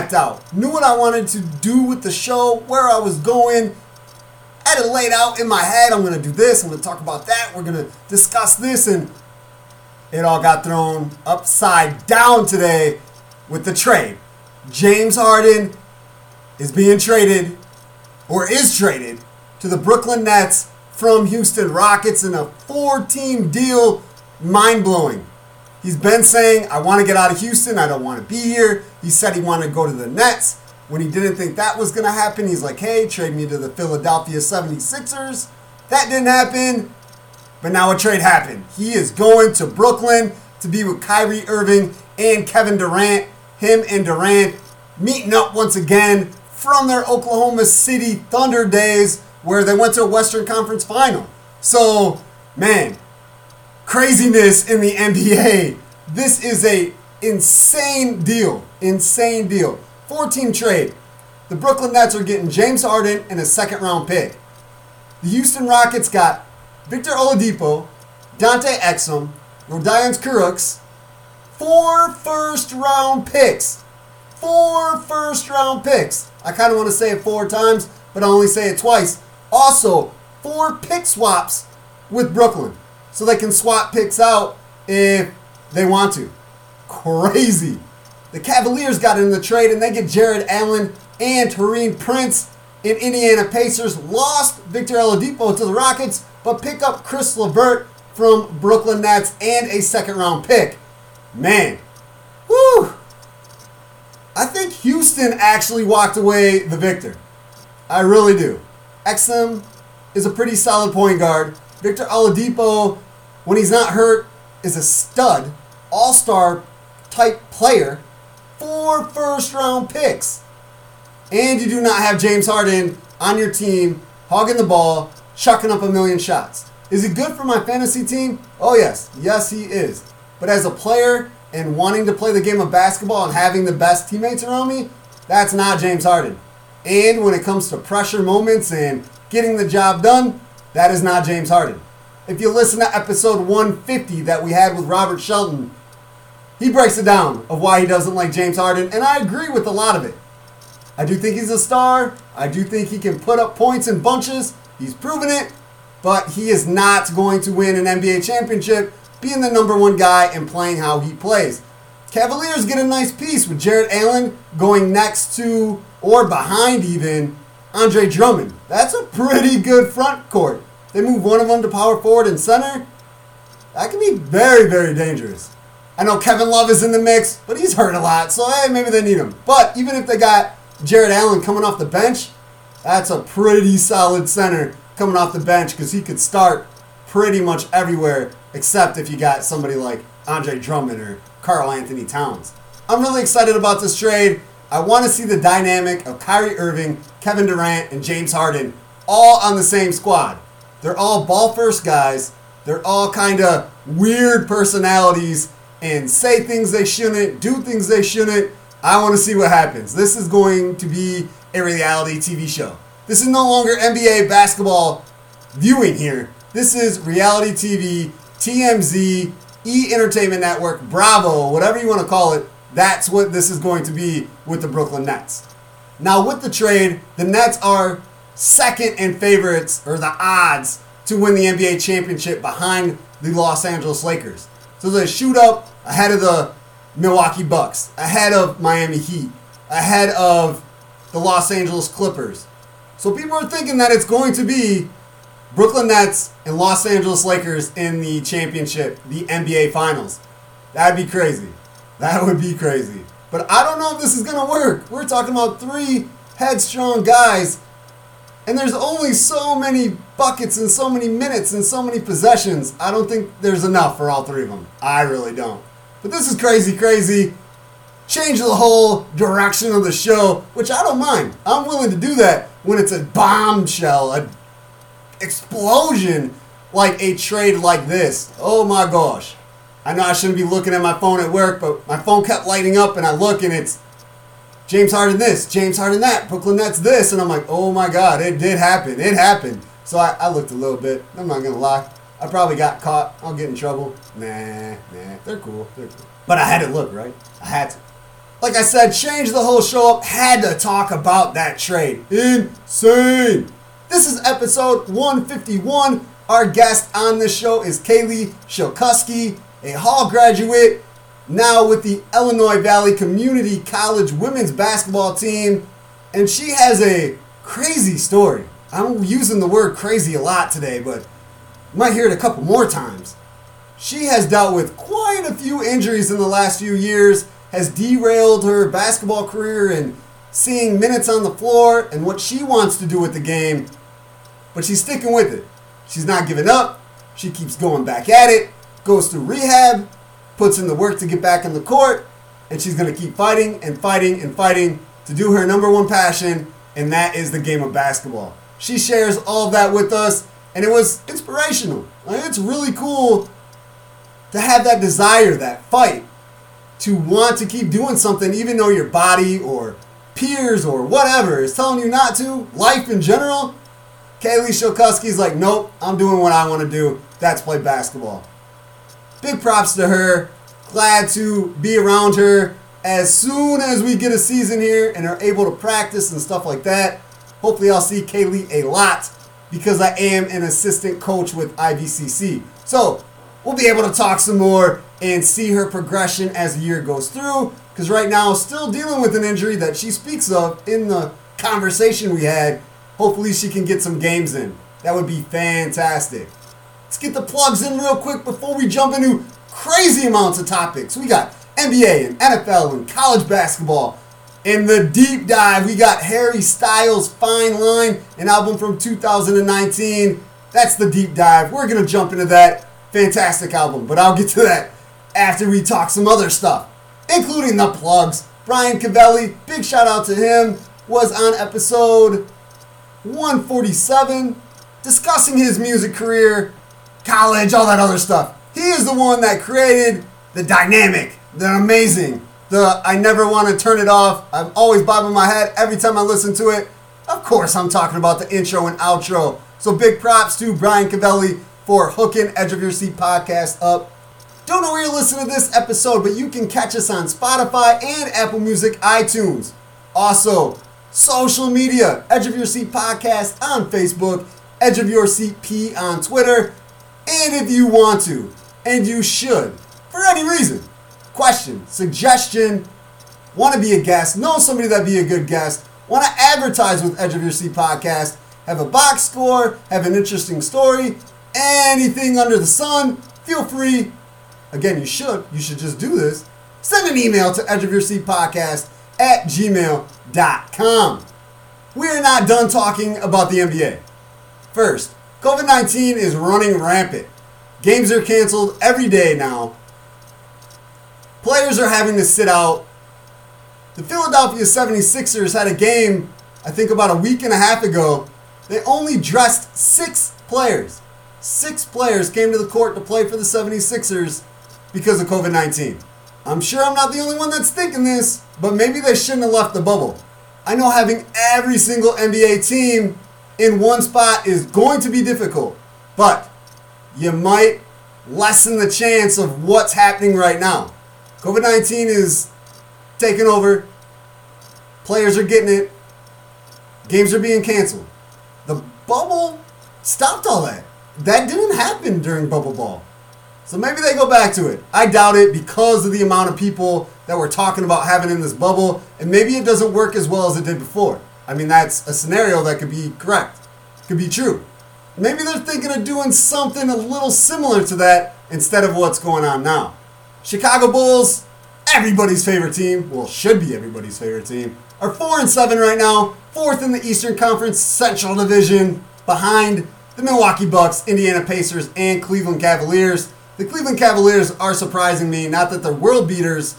mapped out. Knew what I wanted to do with the show, where I was going. Had it laid out in my head. I'm going to do this. I'm going to talk about that. We're going to discuss this. And it all got thrown upside down today with the trade. James Harden is being traded, or is traded, to the Brooklyn Nets from Houston Rockets in a four team deal. Mind blowing. He's been saying, I want to get out of Houston. I don't want to be here. He said he wanted to go to the Nets. When he didn't think that was going to happen, he's like, hey, trade me to the Philadelphia 76ers. That didn't happen. But now a trade happened. He is going to Brooklyn to be with Kyrie Irving and Kevin Durant. Him and Durant meeting up once again from their Oklahoma City Thunder days where they went to a Western Conference final. So, man, craziness in the NBA. This is a insane deal. Insane deal. Four-team trade. The Brooklyn Nets are getting James Harden and a second round pick. The Houston Rockets got Victor Oladipo, Dante Exum, Rodions Kurucs, four first round picks. Four first round picks. I kind of want to say it four times, but I only say it twice. Also, four pick swaps with Brooklyn. So they can swap picks out if they want to. Crazy. The Cavaliers got in the trade and they get Jarrett Allen and Taurean Prince in Indiana Pacers. Lost Victor Oladipo to the Rockets, but pick up Caris LeVert from Brooklyn Nets and a second round pick. Man, whoo! I think Houston actually walked away the victor. I really do. Exum is a pretty solid point guard. Victor Oladipo, when he's not hurt, is a stud, all star type player. Four first round picks. And you do not have James Harden on your team, hogging the ball, chucking up a million shots. Is he good for my fantasy team? Oh, yes. Yes, he is. But as a player and wanting to play the game of basketball and having the best teammates around me, that's not James Harden. And when it comes to pressure moments and getting the job done, that is not James Harden. If you listen to episode 150 that we had with Robert Shelton, he breaks it down of why he doesn't like James Harden, and I agree with a lot of it. I do think he's a star. I do think he can put up points in bunches. He's proven it, but he is not going to win an NBA championship being the number one guy and playing how he plays. Cavaliers get a nice piece with Jarrett Allen going next to or behind even Andre Drummond. That's a pretty good front court. They move one of them to power forward and center. That can be very, very dangerous. I know Kevin Love is in the mix, but he's hurt a lot, so hey, maybe they need him. But even if they got Jarrett Allen coming off the bench, that's a pretty solid center coming off the bench because he could start pretty much everywhere except if you got somebody like Andre Drummond or Karl-Anthony Towns. I'm really excited about this trade. I want to see the dynamic of Kyrie Irving, Kevin Durant, and James Harden all on the same squad. They're all ball first guys. They're all kind of weird personalities and say things they shouldn't, do things they shouldn't. I want to see what happens. This is going to be a reality TV show. This is no longer NBA basketball viewing here. This is reality TV, TMZ, E Entertainment Network, Bravo, whatever you want to call it. That's what this is going to be with the Brooklyn Nets. Now, with the trade, the Nets are second in favorites, or the odds, to win the NBA championship behind the Los Angeles Lakers. So they shoot up ahead of the Milwaukee Bucks, ahead of Miami Heat, ahead of the Los Angeles Clippers. So people are thinking that it's going to be Brooklyn Nets and Los Angeles Lakers in the championship, the NBA Finals. That'd be crazy. That would be crazy. But I don't know if this is going to work. We're talking about three headstrong guys, and there's only so many buckets and so many minutes and so many possessions. I don't think there's enough for all three of them. I really don't. But this is crazy, crazy. Change the whole direction of the show, which I don't mind. I'm willing to do that when it's a bombshell, a explosion like a trade like this. Oh my gosh. I know I shouldn't be looking at my phone at work, but my phone kept lighting up and I look and it's James Harden this, James Harden that, Brooklyn Nets this, and I'm like, oh my god, it did happen. It happened. So I, I looked a little bit. I'm not gonna lie. I probably got caught. I'll get in trouble. Nah, nah. They're cool. They're cool. But I had to look, right? I had to. Like I said, change the whole show up. Had to talk about that trade. Insane. This is episode 151. Our guest on this show is Kaylee Shilkuski, a Hall graduate, now with the Illinois Valley Community College women's basketball team. And she has a crazy story. I'm using the word crazy a lot today, but you might hear it a couple more times. She has dealt with quite a few injuries in the last few years, has derailed her basketball career and seeing minutes on the floor and what she wants to do with the game, but she's sticking with it. She's not giving up. She keeps going back at it, goes through rehab, puts in the work to get back in the court, and she's going to keep fighting and fighting and fighting to do her number one passion, and that is the game of basketball. She shares all of that with us, and it was inspirational. Like, it's really cool to have that desire, that fight, to want to keep doing something, even though your body or peers or whatever is telling you not to, life in general. Kaylee Shilkuski's like, nope, I'm doing what I want to do. That's play basketball. Big props to her. Glad to be around her as soon as we get a season here and are able to practice and stuff like that. Hopefully, I'll see Kaylee a lot because I am an assistant coach with IVCC. So, we'll be able to talk some more and see her progression as the year goes through. Because right now, still dealing with an injury that she speaks of in the conversation we had. Hopefully, she can get some games in. That would be fantastic. Let's get the plugs in real quick before we jump into crazy amounts of topics. We got NBA and NFL and college basketball. In the deep dive, we got Harry Styles' Fine Line, an album from 2019. That's the deep dive. We're going to jump into that. Fantastic album, but I'll get to that after we talk some other stuff, including the plugs. Brian Cavelli, big shout out to him, was on episode 147 discussing his music career, college, all that other stuff. He is the one that created the dynamic, the amazing, the I never want to turn it off. I'm always bobbing my head every time I listen to it. Of course, I'm talking about the intro and outro. So big props to Brian Cavelli for hooking Edge of Your Seat podcast up. Don't know where you're listening to this episode, but you can catch us on Spotify and Apple Music, iTunes. Also, social media, Edge of Your Seat podcast on Facebook, Edge of Your Seat P on Twitter. And if you want to, and you should, for any reason, question, suggestion, want to be a guest, know somebody that'd be a good guest, want to advertise with Edge of Your Seat podcast, have a box score, have an interesting story, anything under the sun, feel free. Again, you should. You should just do this. Send an email to Edge of Your Seat podcast at gmail.com. We're not done talking about the NBA. First, COVID 19 is running rampant. Games are canceled every day now. Players are having to sit out. The Philadelphia 76ers had a game, I think about a week and a half ago. They only dressed six players. Six players came to the court to play for the 76ers because of COVID 19. I'm sure I'm not the only one that's thinking this, but maybe they shouldn't have left the bubble. I know having every single NBA team in one spot is going to be difficult, but you might lessen the chance of what's happening right now. COVID 19 is taking over, players are getting it, games are being canceled. The bubble stopped all that. That didn't happen during bubble ball. So maybe they go back to it. I doubt it because of the amount of people that we're talking about having in this bubble, and maybe it doesn't work as well as it did before. I mean, that's a scenario that could be correct, could be true. Maybe they're thinking of doing something a little similar to that instead of what's going on now. Chicago Bulls, everybody's favorite team, well, should be everybody's favorite team, are 4 and 7 right now, fourth in the Eastern Conference Central Division, behind the Milwaukee Bucks, Indiana Pacers, and Cleveland Cavaliers. The Cleveland Cavaliers are surprising me, not that they're world beaters,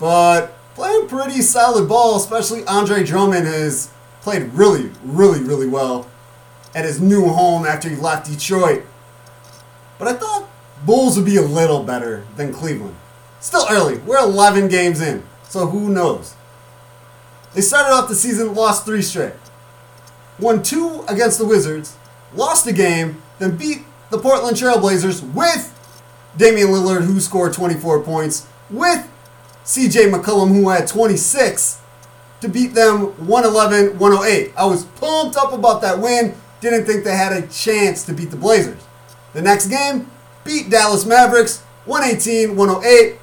but playing pretty solid ball, especially Andre Drummond has played really, really, really well at his new home after he left Detroit. But I thought Bulls would be a little better than Cleveland. Still early. We're 11 games in, so who knows? They started off the season, lost three straight. Won two against the Wizards, lost a game, then beat the Portland Trailblazers with Damian Lillard, who scored 24 points, with CJ McCollum, who had 26, to beat them 111 108. I was pumped up about that win. Didn't think they had a chance to beat the Blazers. The next game, beat Dallas Mavericks 118 108.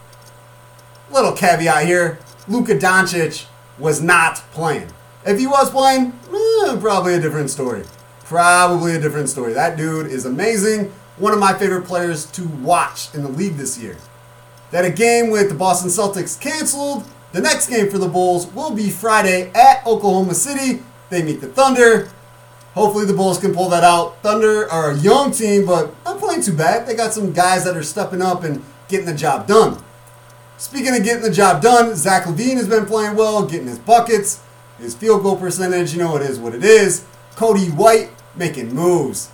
Little caveat here Luka Doncic was not playing. If he was playing, eh, probably a different story. Probably a different story. That dude is amazing. One of my favorite players to watch in the league this year. That a game with the Boston Celtics canceled. The next game for the Bulls will be Friday at Oklahoma City. They meet the Thunder. Hopefully the Bulls can pull that out. Thunder are a young team, but not playing too bad. They got some guys that are stepping up and getting the job done. Speaking of getting the job done, Zach LaVine has been playing well, getting his buckets, his field goal percentage. You know it is what it is. Coby White making moves,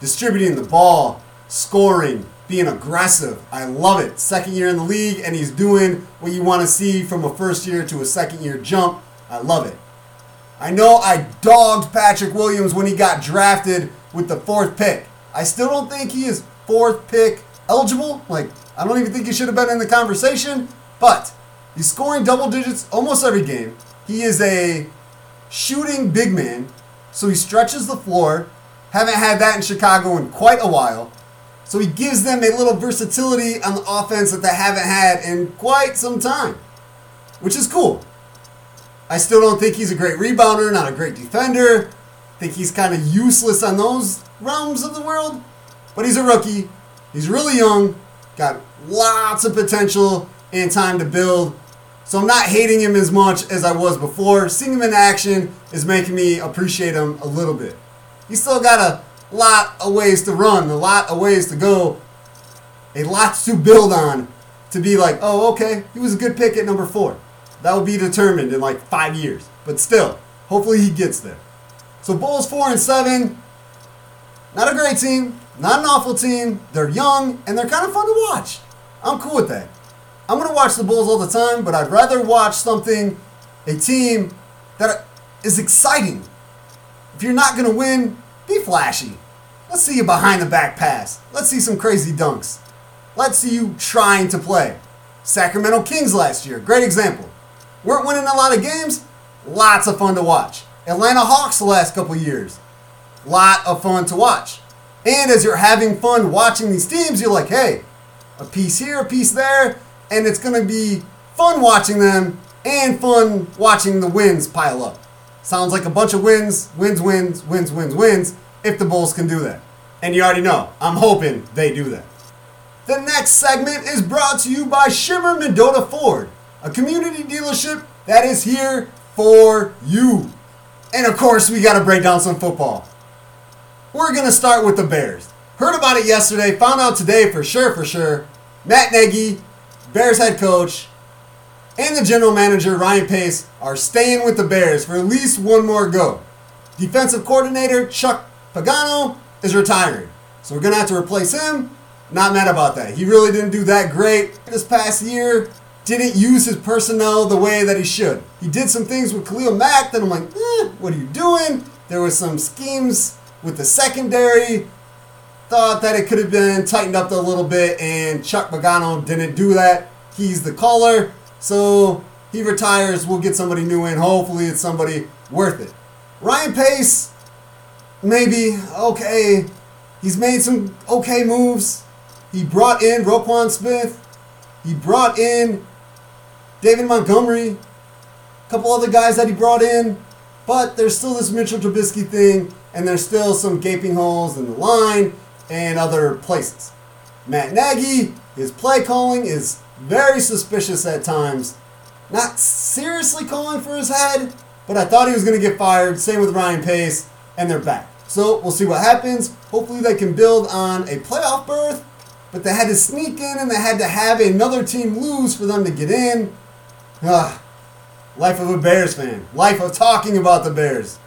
distributing the ball, scoring, being aggressive. I love it. Second year in the league, and he's doing what you want to see from a first year to a second year jump. I love it. I know I dogged Patrick Williams when he got drafted with the fourth pick. I still don't think he is fourth pick eligible. Like, I don't even think he should have been in the conversation, but he's scoring double digits almost every game. He is a shooting big man so he stretches the floor. Haven't had that in Chicago in quite a while. So he gives them a little versatility on the offense that they haven't had in quite some time, which is cool. I still don't think he's a great rebounder, not a great defender. I think he's kind of useless on those realms of the world. But he's a rookie. He's really young, got lots of potential and time to build. So I'm not hating him as much as I was before. Seeing him in action is making me appreciate him a little bit. He's still got a lot of ways to run, a lot of ways to go, a lot to build on to be like, oh, okay, he was a good pick at number four. That will be determined in like five years. But still, hopefully he gets there. So Bulls four and seven, not a great team, not an awful team. They're young and they're kind of fun to watch. I'm cool with that. I'm to watch the Bulls all the time, but I'd rather watch something, a team that is exciting. If you're not to win, be flashy. Let's see you behind the back pass. Let's see some crazy dunks. Let's see you trying to play. Sacramento Kings last year, great example. Weren't winning a lot of games, lots of fun to watch. Atlanta Hawks the last couple years, lot of fun to watch. And as you're having fun watching these teams, you're like, hey, a piece here, a piece there, and it's going to be fun watching them and fun watching the wins pile up. Sounds like a bunch of wins, wins, wins, wins, wins, wins, if the Bulls can do that. And you already know, I'm hoping they do that. The next segment is brought to you by Shimmer Mendota Ford, a community dealership that is here for you. And of course, we got to break down some football. We're going to start with the Bears. Heard about it yesterday, found out today for sure, for sure. Matt Nagy Bears head coach and the general manager, Ryan Pace, are staying with the Bears for at least one more go. Defensive coordinator, Chuck Pagano, is retiring. So we're going to have to replace him. Not mad about that. He really didn't do that great this past year. Didn't use his personnel the way that he should. He did some things with Khalil Mack that I'm like, eh, what are you doing? There were some schemes with the secondary thought that it could have been tightened up a little bit, and Chuck Pagano didn't do that. He's the caller, so he retires. We'll get somebody new in. Hopefully, it's somebody worth it. Ryan Pace, maybe okay. He's made some okay moves. He brought in Roquan Smith. He brought in David Montgomery. A couple other guys that he brought in. But there's still this Mitchell Trubisky thing, and there's still some gaping holes in the line and other places. Matt Nagy, his play calling is very suspicious at times. Not seriously calling for his head, but I thought he was going to get fired. Same with Ryan Pace, and they're back. So we'll see what happens. Hopefully, they can build on a playoff berth, but they had to sneak in and they had to have another team lose for them to get in. Ah, life of a Bears fan. Life of talking about the Bears.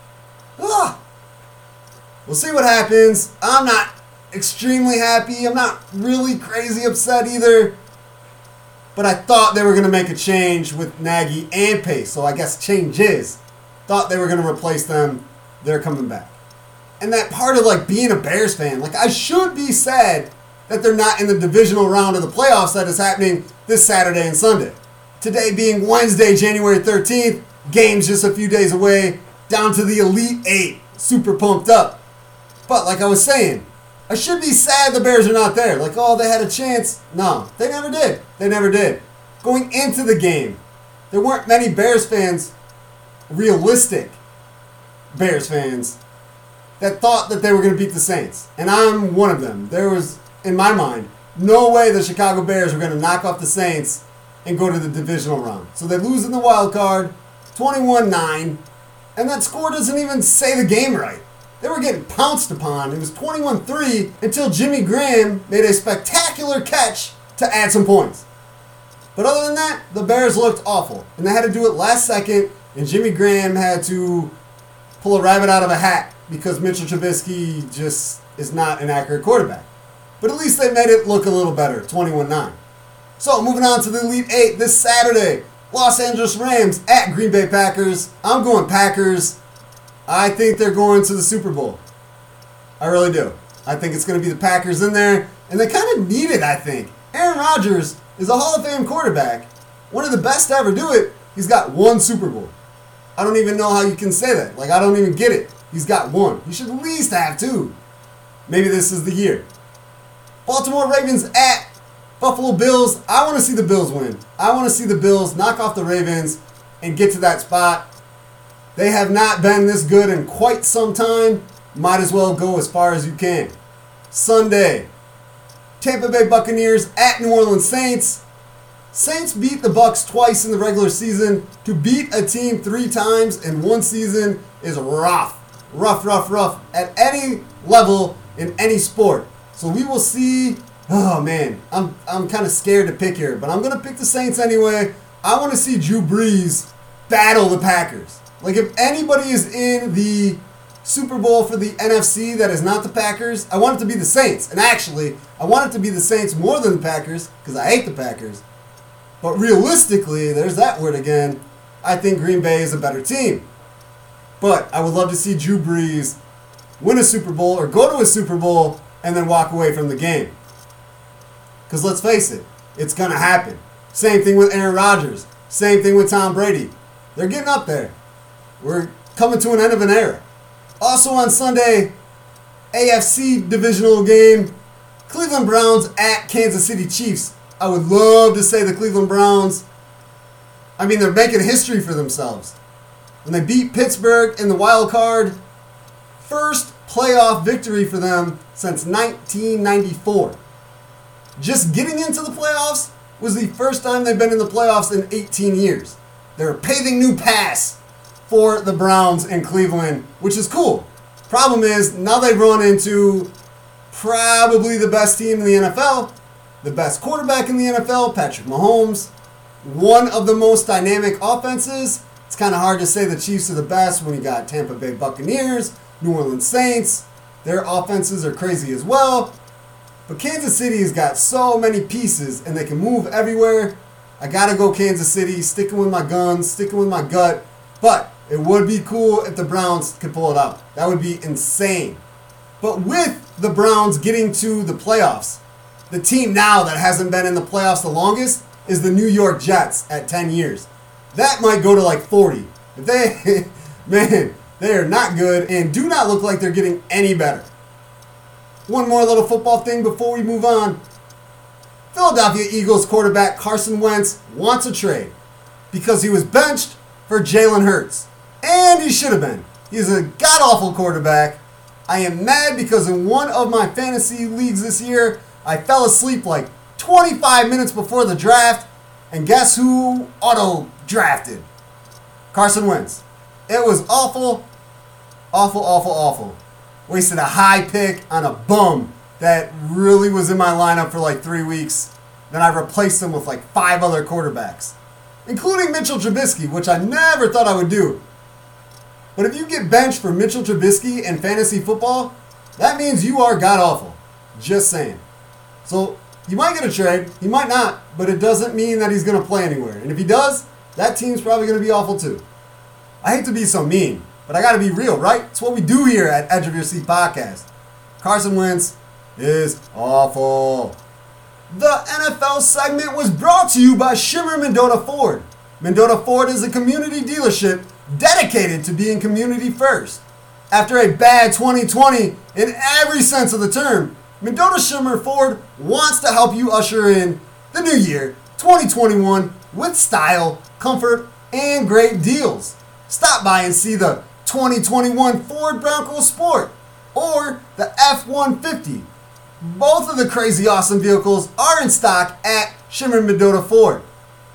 Ah. We'll see what happens. I'm not extremely happy. I'm not really crazy upset either. But I thought they were going to make a change with Nagy and Pace. So I guess change is. Thought they were going to replace them. They're coming back. And that part of like being a Bears fan, like I should be sad that they're not in the divisional round of the playoffs that is happening this Saturday and Sunday. Today being Wednesday, January 13th, games just a few days away, down to the Elite Eight. Super pumped up. But like I was saying, I should be sad the Bears are not there. Like, oh, they had a chance. No, they never did. They never did. Going into the game, there weren't many Bears fans, realistic Bears fans, that thought that they were going to beat the Saints. And I'm one of them. There was, in my mind, no way the Chicago Bears were going to knock off the Saints and go to the divisional round. So they lose in the wild card, 21 9, and that score doesn't even say the game right. They were getting pounced upon. It was 21 3 until Jimmy Graham made a spectacular catch to add some points. But other than that, the Bears looked awful. And they had to do it last second, and Jimmy Graham had to pull a rabbit out of a hat because Mitchell Trubisky just is not an accurate quarterback. But at least they made it look a little better, 21 9. So moving on to the Elite Eight this Saturday. Los Angeles Rams at Green Bay Packers. I'm going Packers. I think they're going to the Super Bowl. I really do. I think it's going to be the Packers in there, and they kind of need it, I think. Aaron Rodgers is a Hall of Fame quarterback, one of the best to ever do it. He's got one Super Bowl. I don't even know how you can say that. Like, I don't even get it. He's got one. He should at least have two. Maybe this is the year. Baltimore Ravens at Buffalo Bills. I want to see the Bills win. I want to see the Bills knock off the Ravens and get to that spot. They have not been this good in quite some time. Might as well go as far as you can. Sunday, Tampa Bay Buccaneers at New Orleans Saints. Saints beat the Bucks twice in the regular season. To beat a team three times in one season is rough. Rough, rough, rough at any level in any sport. So we will see. Oh man, I'm I'm kind of scared to pick here, but I'm gonna pick the Saints anyway. I want to see Drew Brees battle the Packers. Like if anybody is in the Super Bowl for the NFC that is not the Packers, I want it to be the Saints. And actually, I want it to be the Saints more than the Packers because I hate the Packers. But realistically, there's that word again. I think Green Bay is a better team. But I would love to see Drew Brees win a Super Bowl or go to a Super Bowl and then walk away from the game. Because let's face it, it's going to happen. Same thing with Aaron Rodgers. Same thing with Tom Brady. They're getting up there. We're coming to an end of an era. Also on Sunday, AFC divisional game, Cleveland Browns at Kansas City Chiefs. I would love to say the Cleveland Browns. I mean, they're making history for themselves. When they beat Pittsburgh in the wild card, first playoff victory for them since 1994. Just getting into the playoffs was the first time they've been in the playoffs in 18 years. They're paving new paths for the Browns in Cleveland, which is cool. Problem is, now they've run into probably the best team in the NFL, the best quarterback in the NFL, Patrick Mahomes, one of the most dynamic offenses. It's kind of hard to say the Chiefs are the best when you got Tampa Bay Buccaneers, New Orleans Saints. Their offenses are crazy as well. But Kansas City has got so many pieces and they can move everywhere. I gotta go Kansas City, sticking with my guns, sticking with my gut. But it would be cool if the Browns could pull it out. That would be insane. But with the Browns getting to the playoffs, the team now that hasn't been in the playoffs the longest is the New York Jets at 10 years. That might go to like 40. If they, man, they are not good and do not look like they're getting any better. One more little football thing before we move on. Philadelphia Eagles quarterback Carson Wentz wants a trade because he was benched for Jalen Hurts. And he should have been. He's a god awful quarterback. I am mad because in one of my fantasy leagues this year, I fell asleep like 25 minutes before the draft. And guess who auto drafted? Carson Wentz. It was awful, awful, awful, awful. Wasted a high pick on a bum that really was in my lineup for like three weeks. Then I replaced him with like five other quarterbacks, including Mitchell Trubisky, which I never thought I would do. But if you get benched for Mitchell Trubisky in fantasy football, that means you are god awful. Just saying. So you might get a trade, he might not, but it doesn't mean that he's going to play anywhere. And if he does, that team's probably going to be awful too. I hate to be so mean, but I got to be real, right? It's what we do here at Edge of Your Seat Podcast. Carson Wentz is awful. The NFL segment was brought to you by Shimmer Mendota Ford. Mendota Ford is a community dealership dedicated to being community first. After a bad 2020 in every sense of the term, Mendota Shimmer Ford wants to help you usher in the new year 2021 with style, comfort, and great deals. Stop by and see the 2021 Ford Bronco Sport or the F 150. Both of the crazy awesome vehicles are in stock at Shimmer Mendota Ford.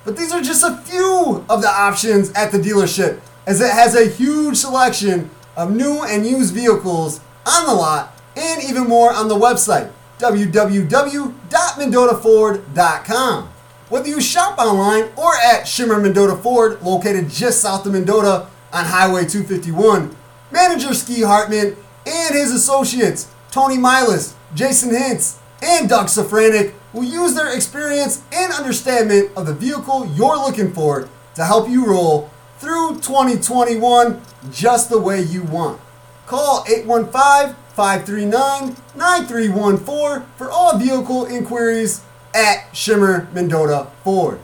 But these are just a few of the options at the dealership as it has a huge selection of new and used vehicles on the lot and even more on the website www.mendotaford.com. Whether you shop online or at Shimmer Mendota Ford, located just south of Mendota on Highway 251, manager Ski Hartman and his associates, Tony Milas, Jason Hintz, and Doug Safranik, will use their experience and understanding of the vehicle you're looking for to help you roll through 2021 just the way you want. Call 815 539 9314 for all vehicle inquiries at Shimmer Mendota Ford.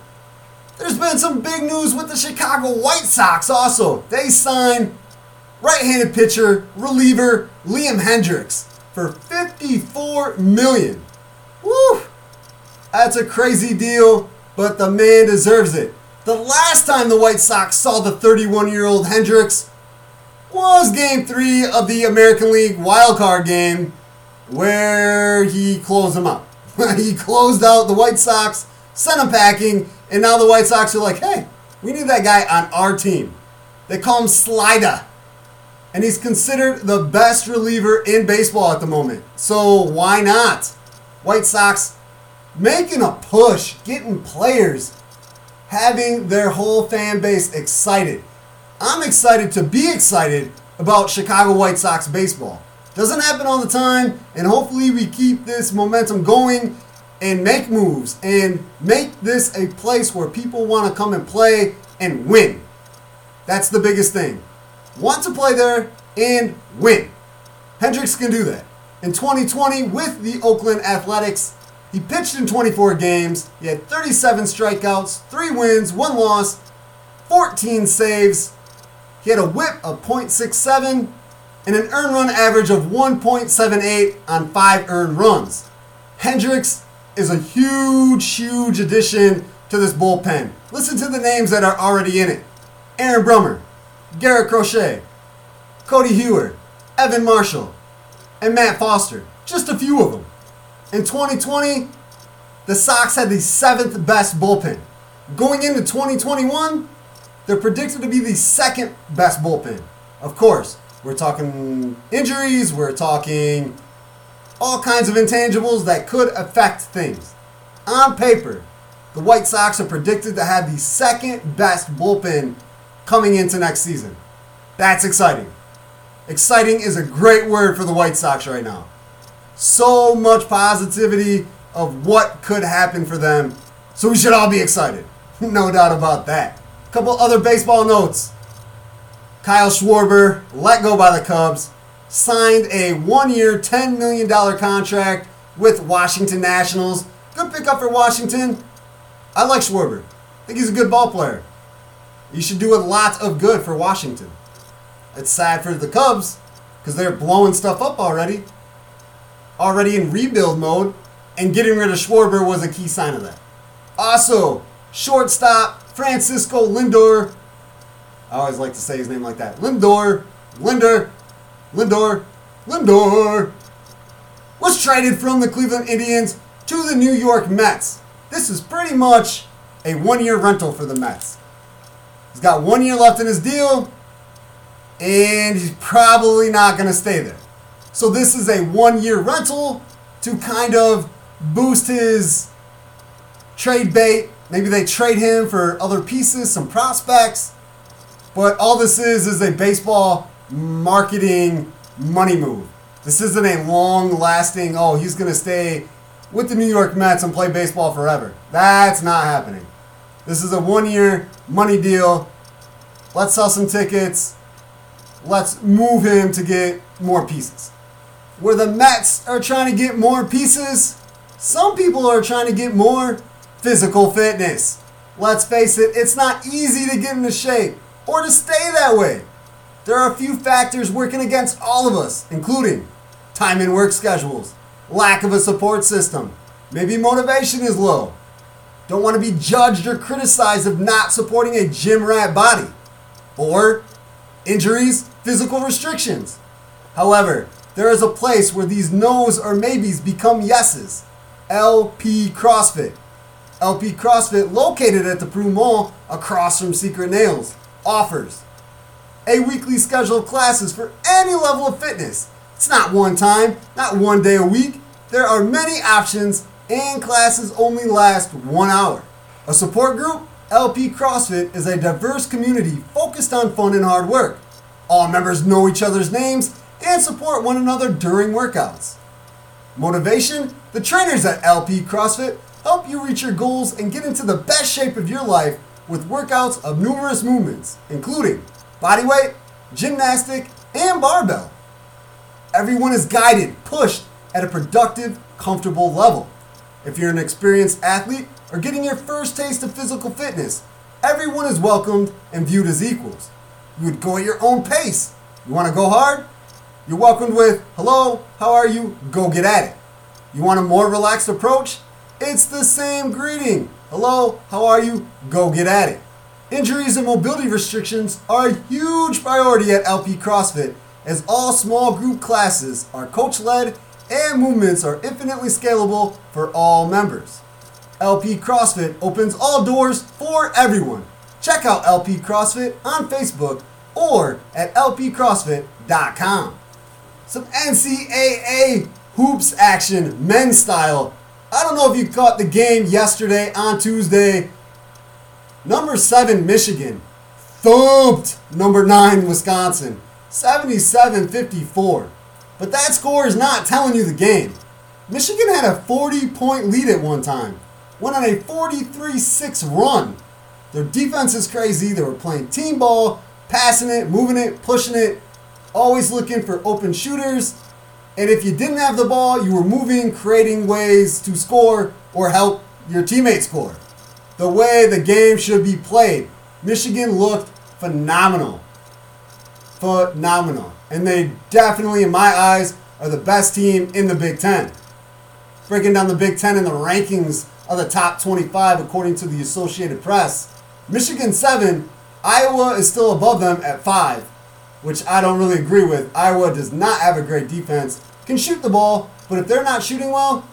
There's been some big news with the Chicago White Sox also. They signed right-handed pitcher, reliever Liam Hendriks for 54 million. Woo! That's a crazy deal, but the man deserves it. The last time the White Sox saw the 31-year-old Hendriks was game 3 of the American League wild card game where he closed them out. he closed out the White Sox, sent them packing, and now the White Sox are like, hey, we need that guy on our team. They call him Slida. And he's considered the best reliever in baseball at the moment. So why not? White Sox making a push, getting players, having their whole fan base excited. I'm excited to be excited about Chicago White Sox baseball. Doesn't happen all the time, and hopefully we keep this momentum going and make moves and make this a place where people want to come and play and win. That's the biggest thing. Want to play there and win. Hendriks can do that. In 2020, with the Oakland Athletics, he pitched in 24 games. He had 37 strikeouts, 3 wins, 1 loss, 14 saves. He had a whip of .67 and an earned run average of 1.78 on five earned runs. Hendriks is a huge, huge addition to this bullpen. Listen to the names that are already in it Aaron Bummer, Garrett Crochet, Codi Heuer, Evan Marshall, and Matt Foster. Just a few of them. In 2020, the Sox had the seventh best bullpen. Going into 2021, they're predicted to be the second best bullpen. Of course, we're talking injuries, we're talking all kinds of intangibles that could affect things. On paper, the White Sox are predicted to have the second best bullpen coming into next season. That's exciting. Exciting is a great word for the White Sox right now. So much positivity of what could happen for them. So we should all be excited. no doubt about that. A couple other baseball notes. Kyle Schwarber, let go by the Cubs, signed a one year, $10 million contract with Washington Nationals. Good pickup for Washington. I like Schwarber. I think he's a good ball player. He should do a lot of good for Washington. It's sad for the Cubs because they're blowing stuff up already. Already in rebuild mode, and getting rid of Schwarber was a key sign of that. Also, shortstop Francisco Lindor I always like to say his name like that. Lindor, Linder, Lindor, Lindor was traded from the Cleveland Indians to the New York Mets. This is pretty much a one year rental for the Mets. He's got one year left in his deal, and he's probably not going to stay there. So, this is a one year rental to kind of boost his trade bait. Maybe they trade him for other pieces, some prospects. But all this is is a baseball marketing money move. This isn't a long lasting, oh, he's going to stay with the New York Mets and play baseball forever. That's not happening. This is a one year money deal. Let's sell some tickets. Let's move him to get more pieces. Where the Mets are trying to get more pieces, Some people are trying to get more physical fitness. Let's face it, it's not easy to get into shape or to stay that way. There are a few factors working against all of us, including time and work schedules, lack of a support system, maybe motivation is low, don't want to be judged or criticized of not supporting a gym rat body, or injuries, physical restrictions. However, there is a place where these no's or maybes become yeses. LP CrossFit. LP CrossFit, located at the Peru Mall across from Secret Nails, offers a weekly schedule of classes for any level of fitness. It's not one time, not one day a week. There are many options, and classes only last one hour. A support group? LP CrossFit is a diverse community focused on fun and hard work. All members know each other's names and support one another during workouts. Motivation? The trainers at LP CrossFit help you reach your goals and get into the best shape of your life with workouts of numerous movements, including bodyweight, gymnastic, and barbell. Everyone is guided, pushed at a productive, comfortable level. If you're an experienced athlete or getting your first taste of physical fitness, everyone is welcomed and viewed as equals. You would go at your own pace. You want to go hard? You're welcomed with, hello, how are you? Go get at it. You want a more relaxed approach? It's the same greeting. Hello, how are you? Go get at it. Injuries and mobility restrictions are a huge priority at LP CrossFit as all small group classes are coach led and movements are infinitely scalable for all members. LP CrossFit opens all doors for everyone. Check out LP CrossFit on Facebook or at lpcrossfit.com. Some NCAA hoops action, men's style. I don't know if you caught the game yesterday on Tuesday Number seven, Michigan thumped number nine, Wisconsin, 77 54. But that score is not telling you the game. Michigan had a 40 point lead at one time, went on a 43 6 run. Their defense is crazy. They were playing team ball, passing it, moving it, pushing it, always looking for open shooters. And if you didn't have the ball, you were moving, creating ways to score or help your teammates score the way the game should be played. Michigan looked phenomenal. Phenomenal. And they definitely, in my eyes, are the best team in the Big Ten. Breaking down the Big Ten in the rankings of the top 25 according to the Associated Press. Michigan 7, Iowa is still above them at 5, which I don't really agree with. Iowa does not have a great defense, can shoot the ball, but if they're not shooting well,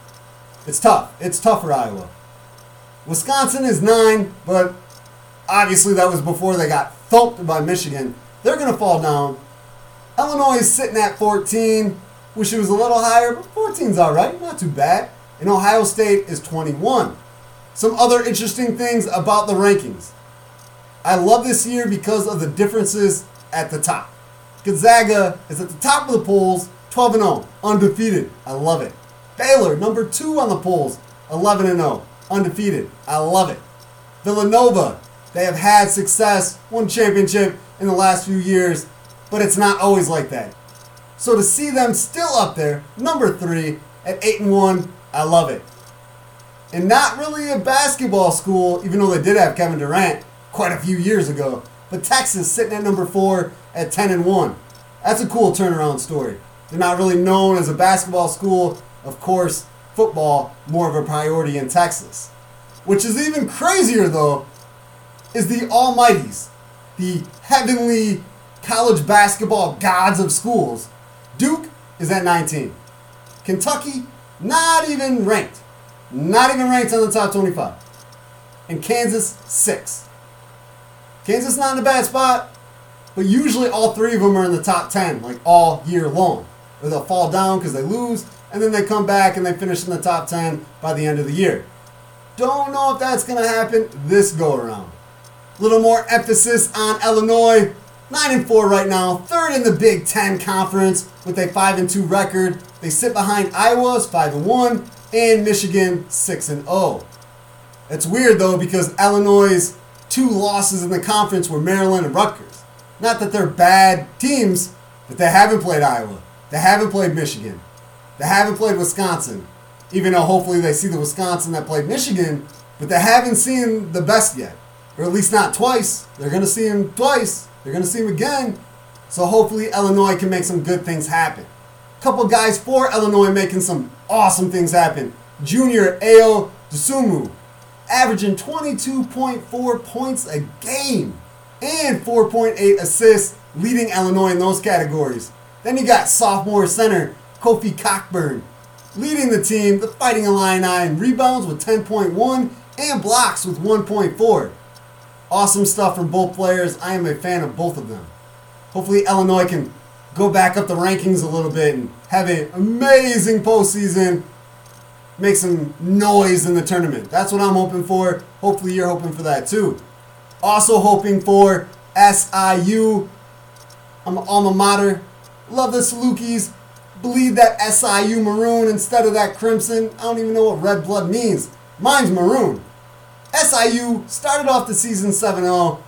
it's tough. It's tough for Iowa. Wisconsin is nine, but obviously that was before they got thumped by Michigan. They're going to fall down. Illinois is sitting at 14. Wish it was a little higher, but 14's all right, not too bad. And Ohio State is 21. Some other interesting things about the rankings. I love this year because of the differences at the top. Gonzaga is at the top of the polls, 12 and 0, undefeated. I love it. Baylor, number two on the polls, 11 and 0 undefeated. I love it. Villanova, they have had success, won championship in the last few years, but it's not always like that. So to see them still up there, number three at eight and one, I love it. And not really a basketball school, even though they did have Kevin Durant quite a few years ago. But Texas sitting at number four at ten and one. That's a cool turnaround story. They're not really known as a basketball school. Of course, football more of a priority in Texas. Which is even crazier, though, is the Almighties, the heavenly college basketball gods of schools. Duke is at 19. Kentucky, not even ranked. Not even ranked on the top 25. And Kansas, 6. Kansas not in a bad spot, but usually all three of them are in the top 10, like all year long. Or they'll fall down because they lose, and then they come back and they finish in the top 10 by the end of the year. Don't know if that's going to happen this go around. A little more emphasis on Illinois. 9 and 4 right now, third in the Big 10 conference with a 5 and 2 record. They sit behind Iowa's 5 and 1 and Michigan 6 and 0. It's weird though because Illinois' two losses in the conference were Maryland and Rutgers. Not that they're bad teams, but they haven't played Iowa. They haven't played Michigan. They haven't played Wisconsin. Even though hopefully they see the Wisconsin that played Michigan, but they haven't seen the best yet. Or at least not twice. They're going to see him twice. They're going to see him again. So hopefully Illinois can make some good things happen. Couple guys for Illinois making some awesome things happen. Junior Ayo Dosunmu, averaging 22.4 points a game and 4.8 assists, leading Illinois in those categories. Then you got sophomore center Kofi Cockburn, leading the team, the Fighting Illini, in rebounds with 10.1 and blocks with 1.4. Awesome stuff from both players. I am a fan of both of them. Hopefully, Illinois can go back up the rankings a little bit and have an amazing postseason. Make some noise in the tournament. That's what I'm hoping for. Hopefully, you're hoping for that too. Also, hoping for SIU. I'm an alma mater. Love the Salukis. Bleed that SIU maroon instead of that crimson. I don't even know what red blood means. Mine's maroon. SIU started off the season 7 0,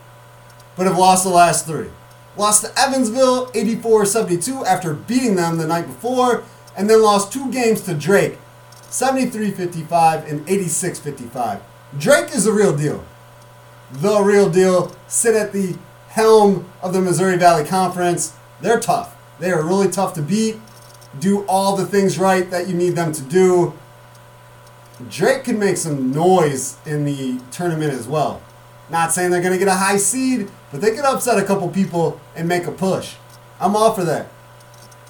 but have lost the last three. Lost to Evansville 84 72 after beating them the night before, and then lost two games to Drake 73 55 and 86 55. Drake is the real deal. The real deal. Sit at the helm of the Missouri Valley Conference. They're tough. They are really tough to beat. Do all the things right that you need them to do. Drake can make some noise in the tournament as well. Not saying they're going to get a high seed, but they could upset a couple people and make a push. I'm all for that.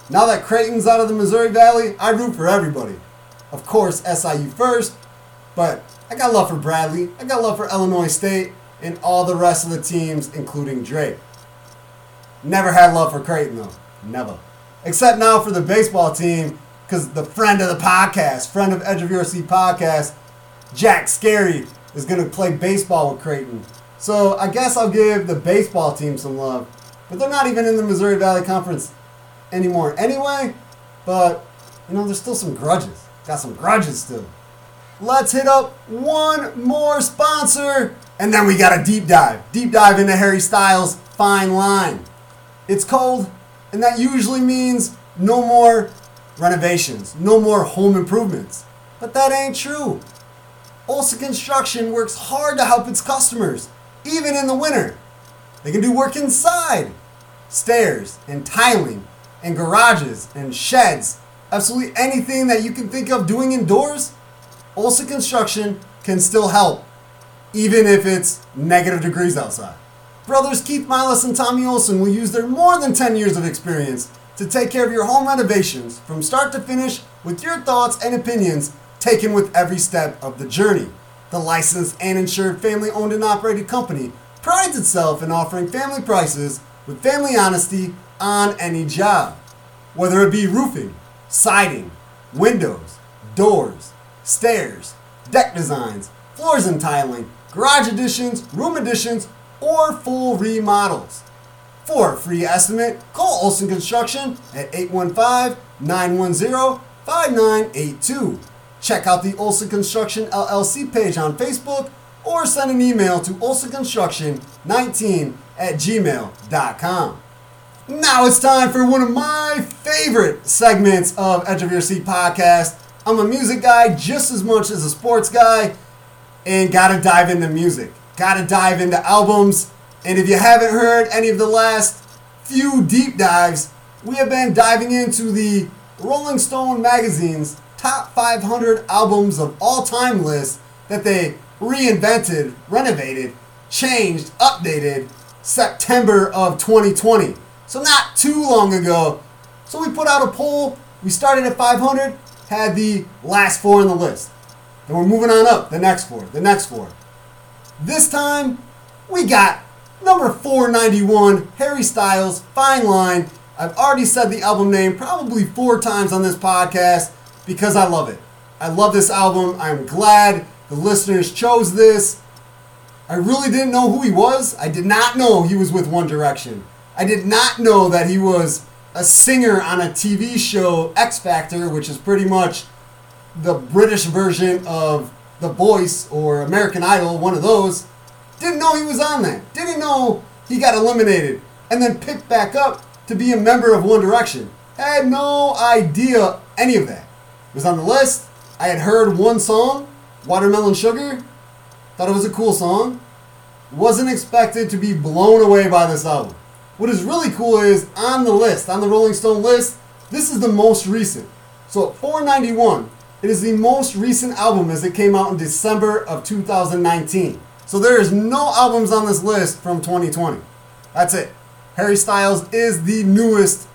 Now that Creighton's out of the Missouri Valley, I root for everybody. Of course, SIU first, but I got love for Bradley, I got love for Illinois State, and all the rest of the teams, including Drake. Never had love for Creighton, though. Never. Except now for the baseball team, because the friend of the podcast, friend of Edge of Your Seat podcast, Jack Scary, is going to play baseball with Creighton. So I guess I'll give the baseball team some love. But they're not even in the Missouri Valley Conference anymore anyway. But, you know, there's still some grudges. Got some grudges still. Let's hit up one more sponsor. And then we got a deep dive. Deep dive into Harry Styles' Fine Line. It's cold, and that usually means no more renovations, no more home improvements. But that ain't true. Olson Construction works hard to help its customers, even in the winter. They can do work inside, stairs and tiling and garages and sheds, absolutely anything that you can think of doing indoors. Olson Construction can still help, even if it's negative degrees outside. Brothers Keith Milas and Tommy Olson will use their more than 10 years of experience to take care of your home renovations from start to finish with your thoughts and opinions taken with every step of the journey. The licensed and insured family owned and operated company prides itself in offering family prices with family honesty on any job. Whether it be roofing, siding, windows, doors, stairs, deck designs, floors and tiling, garage additions, room additions, or full remodels. For a free estimate, call Olson Construction at 815 910 5982. Check out the Olson Construction LLC page on Facebook or send an email to olsonconstruction19 at gmail.com. Now it's time for one of my favorite segments of Edge of Your Seat podcast. I'm a music guy just as much as a sports guy and gotta dive into music. Gotta dive into albums. And if you haven't heard any of the last few deep dives, we have been diving into the Rolling Stone magazine's top 500 albums of all time list that they reinvented, renovated, changed, updated September of 2020. So not too long ago. So we put out a poll. We started at 500, had the last four on the list. Then we're moving on up, the next four, the next four. This time, we got number 491, Harry Styles, Fine Line. I've already said the album name probably four times on this podcast because I love it. I love this album. I'm glad the listeners chose this. I really didn't know who he was. I did not know he was with One Direction. I did not know that he was a singer on a TV show, X Factor, which is pretty much the British version of The Voice or American Idol, one of those. Didn't know he was on that. Didn't know he got eliminated and then picked back up to be a member of One Direction. Had no idea any of that. Was on the list, I had heard one song, Watermelon Sugar, thought it was a cool song. Wasn't expected to be blown away by this album. What is really cool is on the list, on the Rolling Stone list, this is the most recent. So at 491, it is the most recent album as it came out in December of 2019. So there is no albums on this list from 2020. That's it. Harry Styles is the newest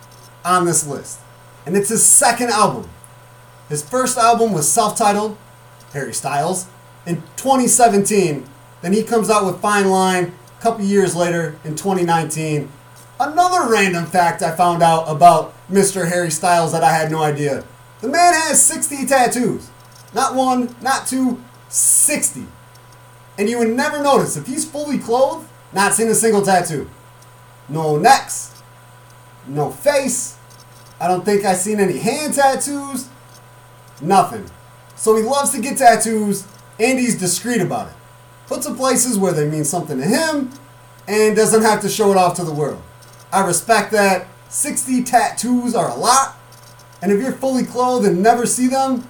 on this list. And it's his second album. His first album was self titled, Harry Styles, in 2017. Then he comes out with Fine Line a couple years later in 2019. Another random fact I found out about Mr. Harry Styles that I had no idea. The man has 60 tattoos. Not one, not two, 60. And you would never notice if he's fully clothed, not seen a single tattoo. No necks, no face. I don't think I've seen any hand tattoos. Nothing. So he loves to get tattoos and he's discreet about it. Puts them places where they mean something to him and doesn't have to show it off to the world. I respect that. 60 tattoos are a lot. And if you're fully clothed and never see them,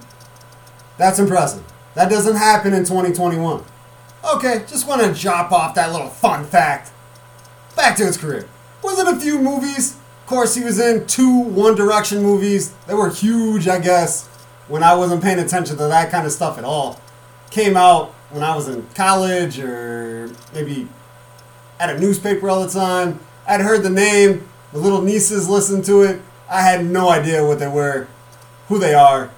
that's impressive. That doesn't happen in 2021. Okay, just want to drop off that little fun fact. Back to his career. Was in a few movies. Of course, he was in two One Direction movies. They were huge, I guess, when I wasn't paying attention to that kind of stuff at all. Came out when I was in college or maybe at a newspaper all the time. I'd heard the name, the little nieces listened to it. I had no idea what they were, who they are.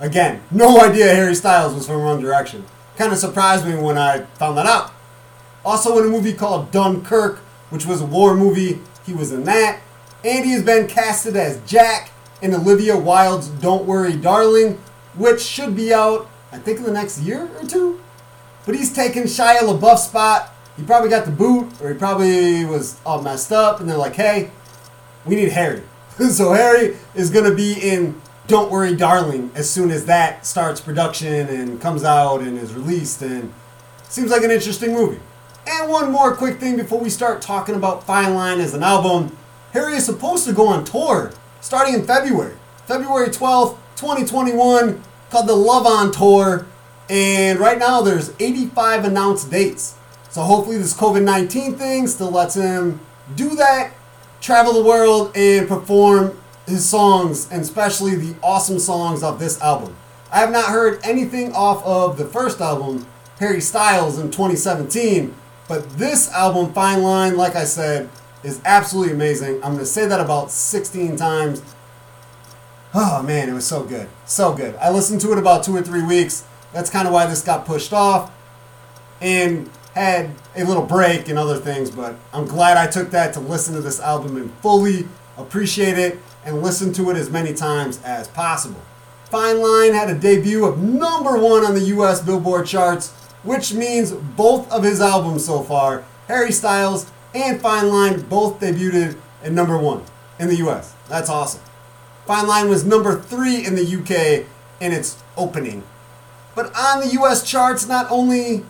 Again, no idea Harry Styles was from One Direction. Kind of surprised me when I found that out. Also in a movie called Dunkirk, which was a war movie, he was in that. And he has been casted as Jack in Olivia Wilde's Don't Worry Darling, which should be out, I think, in the next year or two. But he's taken Shia LaBeouf's spot. He probably got the boot, or he probably was all messed up, and they're like, hey, we need Harry. so Harry is going to be in Don't Worry Darling as soon as that starts production and comes out and is released, and seems like an interesting movie. And one more quick thing before we start talking about Fine Line as an album. Harry is supposed to go on tour starting in February. February 12th, 2021, called the Love On Tour. And right now there's 85 announced dates. So hopefully this COVID 19 thing still lets him do that, travel the world, and perform his songs, and especially the awesome songs of this album. I have not heard anything off of the first album, Harry Styles, in 2017. But this album, Fine Line, like I said, is absolutely amazing. I'm going to say that about 16 times. Oh man, it was so good. So good. I listened to it about two or three weeks. That's kind of why this got pushed off and had a little break and other things, but I'm glad I took that to listen to this album and fully appreciate it and listen to it as many times as possible. Fine Line had a debut of number one on the US Billboard charts which means both of his albums so far, Harry Styles and Fine Line, both debuted at number one in the US. That's awesome. Fine Line was number three in the UK in its opening. But on the US charts, not only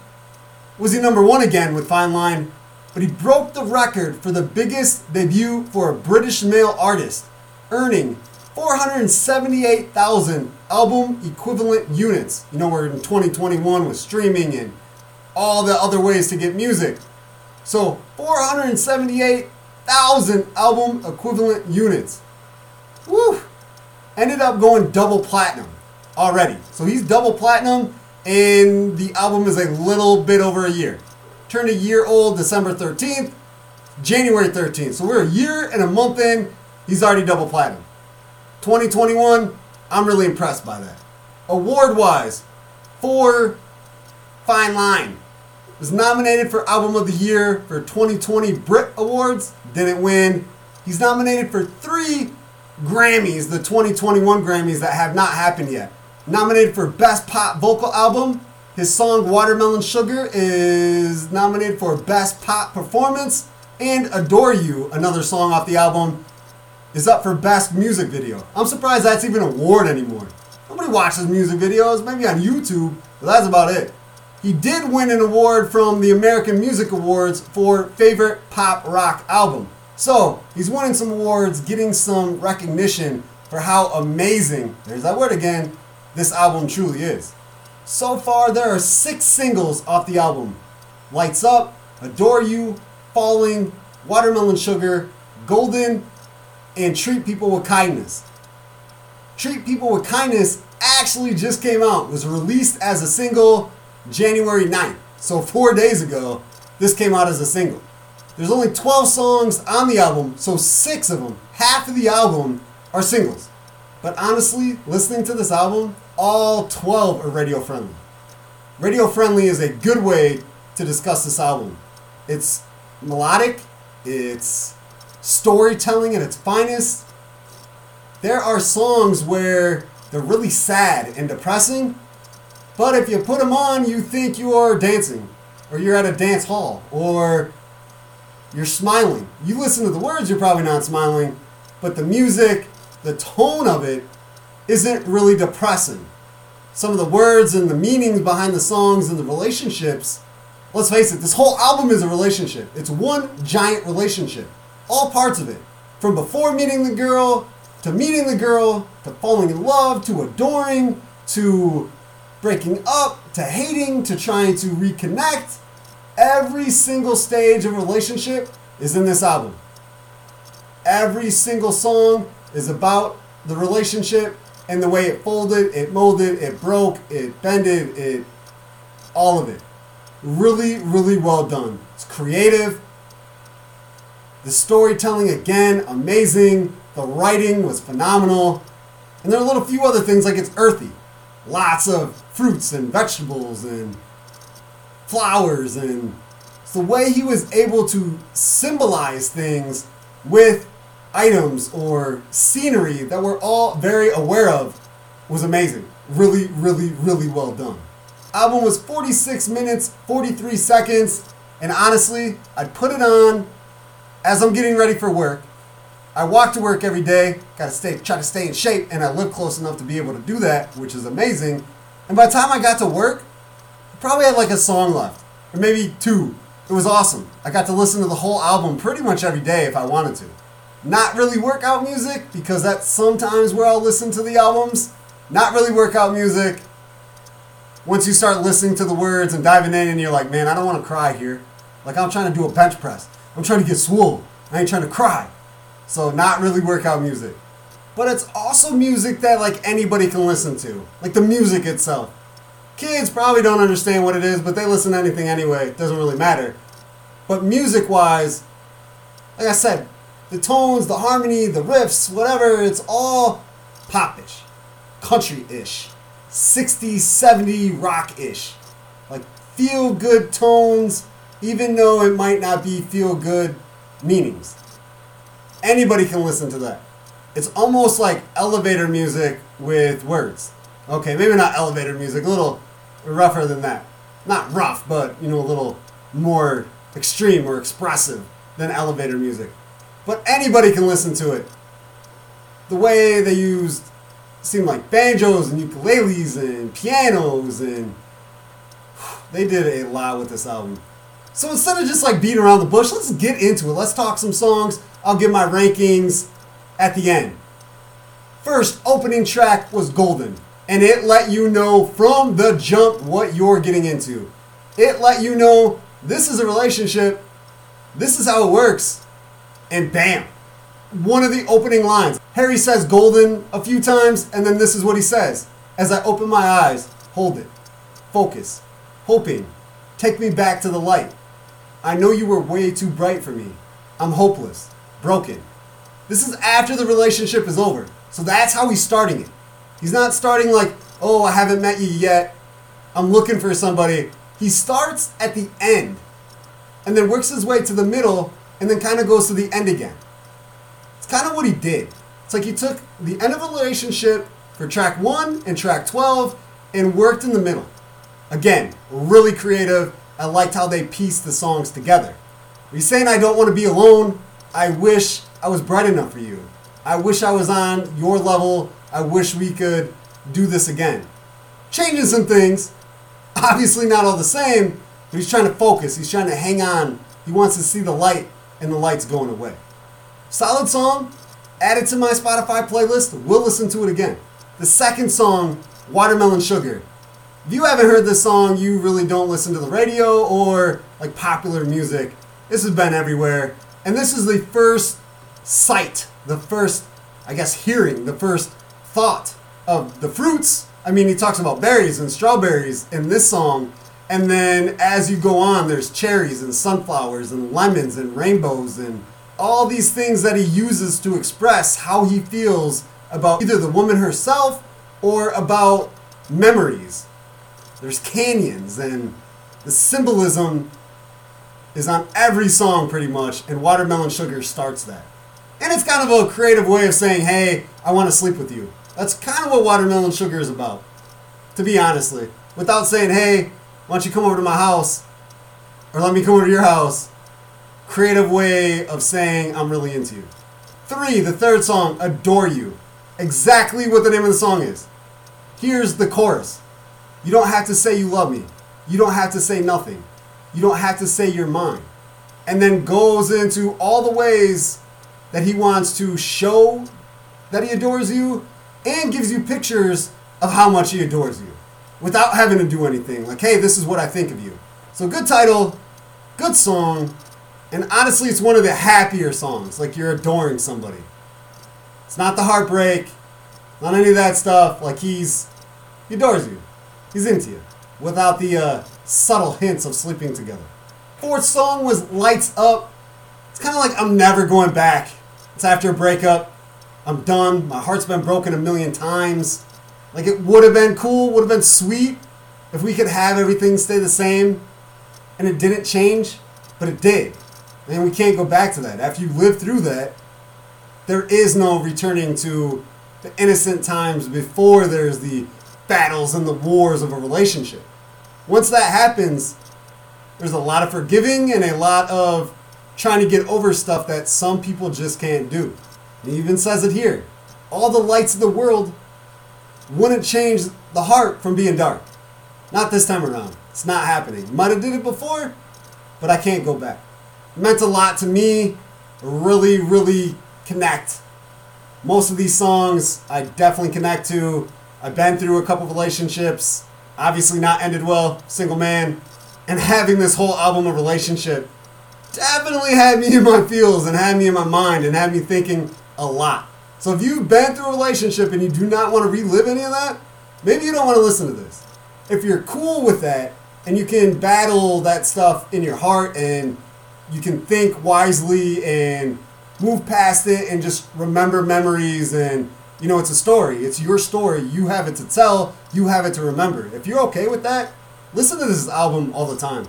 was he number one again with Fine Line, but he broke the record for the biggest debut for a British male artist, earning 478,000 album equivalent units. You know, we're in 2021 with streaming and all the other ways to get music. So 478,000 album equivalent units. Woo! Ended up going double platinum already. So he's double platinum and the album is a little bit over a year. Turned a year old December 13th, January 13th. So we're a year and a month in, he's already double platinum. 2021, I'm really impressed by that. Award wise, for Fine Line was nominated for Album of the Year for 2020 Brit Awards, didn't win. He's nominated for three Grammys, the 2021 Grammys that have not happened yet. Nominated for Best Pop Vocal Album. His song Watermelon Sugar is nominated for Best Pop Performance. And Adore You, another song off the album, is up for Best Music Video. I'm surprised that's even an award anymore. Nobody watches music videos, maybe on YouTube, but that's about it. He did win an award from the American Music Awards for Favorite Pop Rock Album. So, he's winning some awards, getting some recognition for how amazing, there's that word again, this album truly is. So far, there are six singles off the album Lights Up, Adore You, Falling, Watermelon Sugar, Golden, and Treat People with Kindness. Treat People with Kindness actually just came out, was released as a single January 9th. So, four days ago, this came out as a single. There's only 12 songs on the album, so six of them, half of the album, are singles. But honestly, listening to this album, all 12 are radio friendly. Radio friendly is a good way to discuss this album. It's melodic, it's storytelling at its finest. There are songs where they're really sad and depressing, but if you put them on, you think you are dancing, or you're at a dance hall, or you're smiling. You listen to the words, you're probably not smiling, but the music, the tone of it, isn't really depressing. Some of the words and the meanings behind the songs and the relationships, let's face it, this whole album is a relationship. It's one giant relationship. All parts of it. From before meeting the girl, to meeting the girl, to falling in love, to adoring, to breaking up, to hating, to trying to reconnect. Every single stage of relationship is in this album. Every single song is about the relationship and the way it folded, it molded, it broke, it bended, it all of it. Really, really well done. It's creative. The storytelling again, amazing. The writing was phenomenal. And there are a little few other things like it's earthy. Lots of fruits and vegetables and flowers and the way he was able to symbolize things with items or scenery that we're all very aware of was amazing. Really, really, really well done. Album was 46 minutes, 43 seconds, and honestly, I'd put it on as I'm getting ready for work. I walk to work every day, gotta stay try to stay in shape, and I live close enough to be able to do that, which is amazing. And by the time I got to work, I probably had like a song left. Or maybe two. It was awesome. I got to listen to the whole album pretty much every day if I wanted to not really workout music because that's sometimes where I'll listen to the albums. Not really workout music. Once you start listening to the words and diving in, and you're like, man, I don't want to cry here. Like I'm trying to do a bench press. I'm trying to get swole. I ain't trying to cry. So not really workout music. But it's also music that like anybody can listen to. Like the music itself. Kids probably don't understand what it is, but they listen to anything anyway. It doesn't really matter. But music wise, like I said, the tones, the harmony, the riffs, whatever, it's all popish, country ish, 60s, 70s rock ish. Like feel good tones, even though it might not be feel good meanings. Anybody can listen to that. It's almost like elevator music with words. Okay, maybe not elevator music, a little rougher than that. Not rough, but you know, a little more extreme or expressive than elevator music but anybody can listen to it. The way they used seemed like banjos and ukuleles and pianos and they did a lot with this album. So instead of just like beating around the bush, let's get into it. Let's talk some songs. I'll give my rankings at the end. First opening track was Golden, and it let you know from the jump what you're getting into. It let you know this is a relationship, this is how it works, and bam, one of the opening lines. Harry says golden a few times, and then this is what he says. As I open my eyes, hold it. Focus. Hoping. Take me back to the light. I know you were way too bright for me. I'm hopeless. Broken. This is after the relationship is over. So that's how he's starting it. He's not starting like, oh, I haven't met you yet. I'm looking for somebody. He starts at the end and then works his way to the middle and then kind of goes to the end again. It's kind of what he did. It's like he took the end of a relationship for track one and track 12 and worked in the middle. Again, really creative. I liked how they pieced the songs together. He's saying, I don't want to be alone. I wish I was bright enough for you. I wish I was on your level. I wish we could do this again. Changing some things. Obviously, not all the same, but he's trying to focus. He's trying to hang on. He wants to see the light and the light's going away. Solid song, add it to my Spotify playlist, we'll listen to it again. The second song Watermelon Sugar. If you haven't heard this song, you really don't listen to the radio or like popular music. This has been everywhere. And this is the first sight, the first, I guess, hearing, the first thought of the fruits. I mean, he talks about berries and strawberries in this song. And then as you go on, there's cherries and sunflowers and lemons and rainbows and all these things that he uses to express how he feels about either the woman herself or about memories. There's canyons, and the symbolism is on every song pretty much, and Watermelon Sugar starts that. And it's kind of a creative way of saying, hey, I want to sleep with you. That's kind of what Watermelon Sugar is about, to be honestly. Without saying, hey, why don't you come over to my house? Or let me come over to your house. Creative way of saying, I'm really into you. Three, the third song, Adore You. Exactly what the name of the song is. Here's the chorus You don't have to say you love me. You don't have to say nothing. You don't have to say you're mine. And then goes into all the ways that he wants to show that he adores you and gives you pictures of how much he adores you without having to do anything. Like, hey, this is what I think of you. So, good title, good song, and honestly, it's one of the happier songs. Like, you're adoring somebody. It's not the heartbreak, not any of that stuff. Like, he's, he adores you, he's into you without the uh, subtle hints of sleeping together. Fourth song was Lights Up. It's kind of like I'm never going back. It's after a breakup. I'm done. My heart's been broken a million times. Like it would have been cool, would have been sweet if we could have everything stay the same and it didn't change, but it did. And we can't go back to that. After you live through that, there is no returning to the innocent times before there's the battles and the wars of a relationship. Once that happens, there's a lot of forgiving and a lot of trying to get over stuff that some people just can't do. He even says it here. All the lights of the world wouldn't change the heart from being dark. Not this time around. It's not happening. Might have did it before, but I can't go back. It meant a lot to me. Really, really connect. Most of these songs I definitely connect to. I've been through a couple relationships, obviously not ended well, single man, and having this whole album of relationship definitely had me in my feels and had me in my mind and had me thinking a lot. So if you've been through a relationship and you do not want to relive any of that, maybe you don't want to listen to this. If you're cool with that and you can battle that stuff in your heart and you can think wisely and move past it and just remember memories and you know it's a story. It's your story. You have it to tell. You have it to remember. If you're okay with that listen to this album all the time.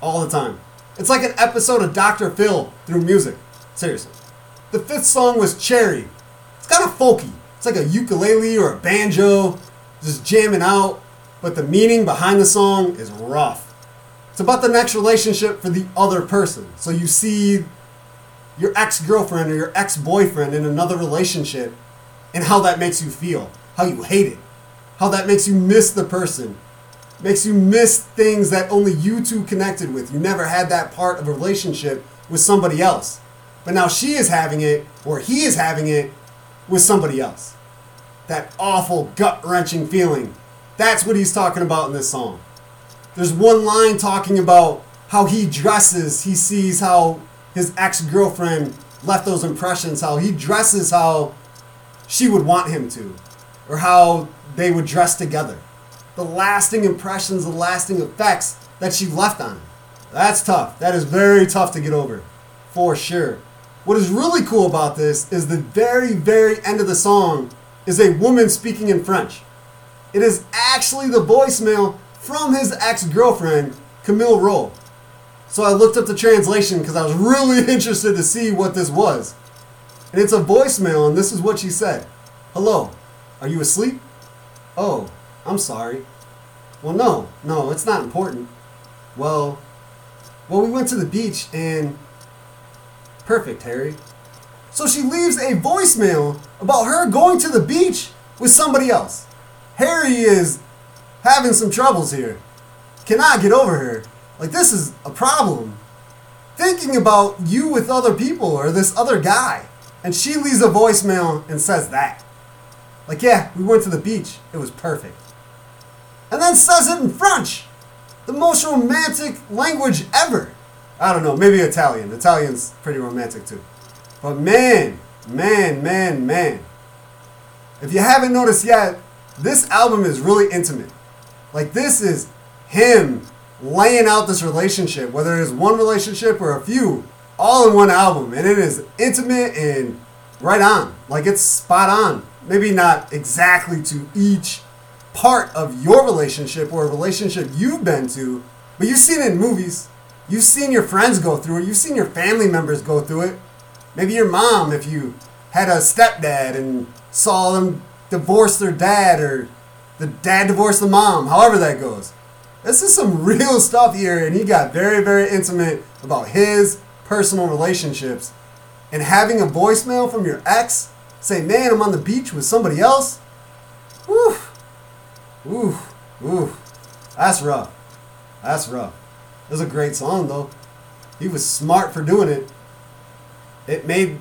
All the time. It's like an episode of dr phil through music. Seriously. The fifth song was cherry kind of folky it's like a ukulele or a banjo just jamming out but the meaning behind the song is rough it's about the next relationship for the other person so you see your ex girlfriend or your ex boyfriend in another relationship and how that makes you feel, how you hate it, how that makes you miss the person, makes you miss things that only you two connected with. You never had that part of a relationship with somebody else. But now she is having it, or he is having it, with somebody else. That awful, gut wrenching feeling. That's what he's talking about in this song. There's one line talking about how he dresses, he sees how his ex girlfriend left those impressions, how he dresses how she would want him to, or how they would dress together. The lasting impressions, the lasting effects that she left on him. That's tough. That is very tough to get over, for sure. What is really cool about this is the very, very end of the song is a woman speaking in French. It is actually the voicemail from his ex girlfriend, Camille Rowe. So I looked up the translation because I was really interested to see what this was. And it's a voicemail, and this is what she said Hello, are you asleep? Oh, I'm sorry. Well, no, no, it's not important. Well, well, we went to the beach and. Perfect, Harry. So she leaves a voicemail about her going to the beach with somebody else. Harry is having some troubles here. Cannot get over her. Like, this is a problem. Thinking about you with other people or this other guy. And she leaves a voicemail and says that. Like, yeah, we went to the beach. It was perfect. And then says it in French. The most romantic language ever. I don't know, maybe Italian. Italian's pretty romantic too. But man, man, man, man. If you haven't noticed yet, this album is really intimate. Like, this is him laying out this relationship, whether it is one relationship or a few, all in one album. And it is intimate and right on. Like, it's spot on. Maybe not exactly to each part of your relationship or a relationship you've been to, but you've seen it in movies. You've seen your friends go through it. You've seen your family members go through it. Maybe your mom, if you had a stepdad and saw them divorce their dad, or the dad divorced the mom, however that goes. This is some real stuff here, and he got very, very intimate about his personal relationships. And having a voicemail from your ex say, Man, I'm on the beach with somebody else. Ooh, ooh. That's rough. That's rough. It was a great song, though. He was smart for doing it it made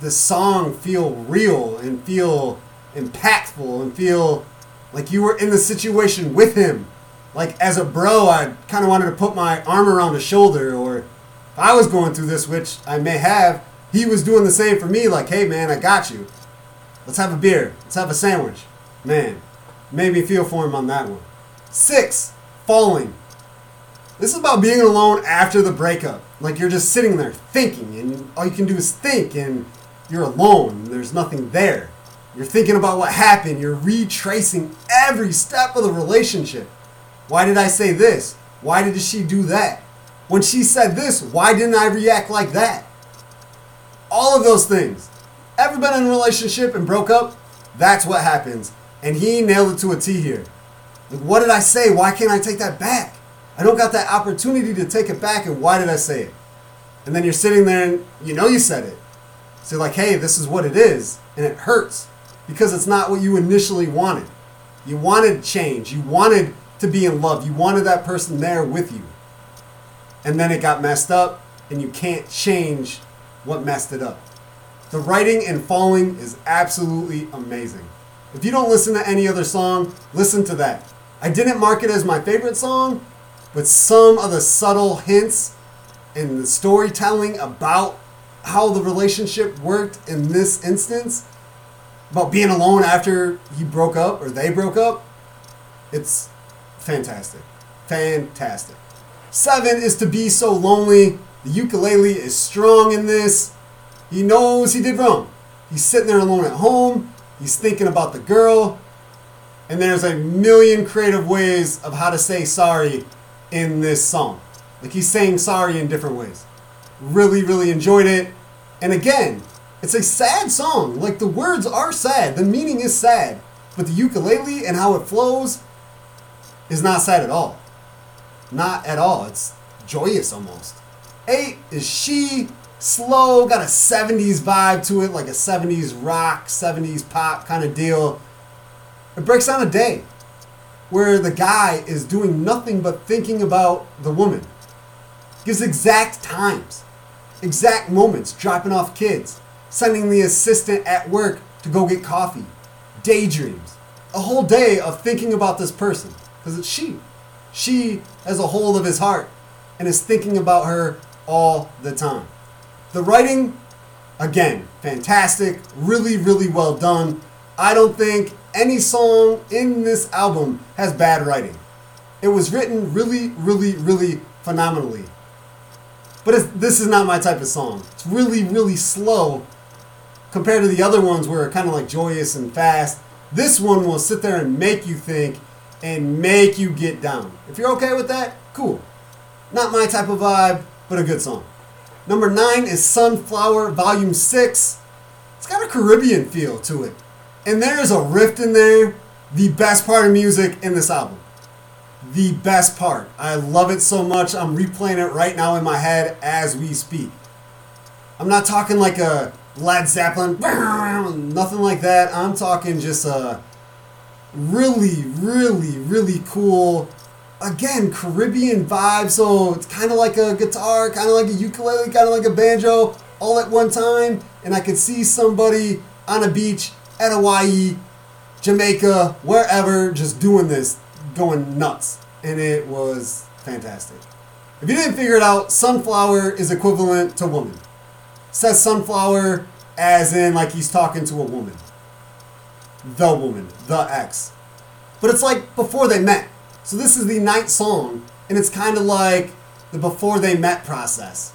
the song feel real and feel impactful and feel like you were in the situation with him. Like as a bro, I kind of wanted to put my arm around his shoulder, or if I was going through this, which I may have, he was doing the same for me. Like, hey man, I got you. Let's have a beer. Let's have a sandwich. Man, made me feel for him on that one. Six, falling. This is about being alone after the breakup. Like you're just sitting there thinking, and all you can do is think, and you're alone. And There's nothing there. You're thinking about what happened. You're retracing every step of the relationship. Why did I say this? Why did she do that? When she said this, why didn't I react like that? All of those things. Ever been in a relationship and broke up? That's what happens. And he nailed it to a T here. Like, what did I say? Why can't I take that back? I don't got that opportunity to take it back, and why did I say it? And then you're sitting there and you know you said it. So like, hey, this is what it is, and it hurts because it's not what you initially wanted. You wanted change. You wanted to be in love. You wanted that person there with you. And then it got messed up, and you can't change what messed it up. The writing and falling is absolutely amazing. If you don't listen to any other song, listen to that. I didn't mark it as my favorite song but some of the subtle hints in the storytelling about how the relationship worked in this instance, about being alone after he broke up or they broke up, it's fantastic. Fantastic. Seven is to be so lonely. The ukulele is strong in this. He knows he did wrong. He's sitting there alone at home. He's thinking about the girl. And there's a million creative ways of how to say sorry in this song. Like he's saying sorry in different ways. Really, really enjoyed it. And again, it's a sad song. Like the words are sad, the meaning is sad. But the ukulele and how it flows is not sad at all. Not at all. It's joyous almost. Eight is she slow, got a 70s vibe to it, like a 70s rock, 70s pop kind of deal. It breaks down a day where the guy is doing nothing but thinking about the woman. Gives exact times, exact moments, dropping off kids, sending the assistant at work to go get coffee, daydreams, a whole day of thinking about this person because it's she. She has a hold of his heart and is thinking about her all the time. The writing, again, fantastic, really, really well done. I don't think any song in this album has bad writing. It was written really, really, really phenomenally. But this is not my type of song. It's really, really slow compared to the other ones where it's kind of like joyous and fast. This one will sit there and make you think and make you get down. If you're okay with that, cool. Not my type of vibe, but a good song. Number nine is Sunflower Volume 6. It's got a Caribbean feel to it. And there is a rift in there, the best part of music in this album. The best part. I love it so much. I'm replaying it right now in my head as we speak. I'm not talking like a Led Zeppelin, nothing like that. I'm talking just a really, really, really cool, again, Caribbean vibe. So it's kind of like a guitar, kind of like a ukulele, kind of like a banjo, all at one time. And I could see somebody on a beach at Hawaii Jamaica, wherever, just doing this, going nuts. And it was fantastic. If you didn't figure it out, sunflower is equivalent to woman. Says sunflower as in like he's talking to a woman. The woman, the ex. But it's like before they met. So this is the ninth song, and it's kind of like the before they met process.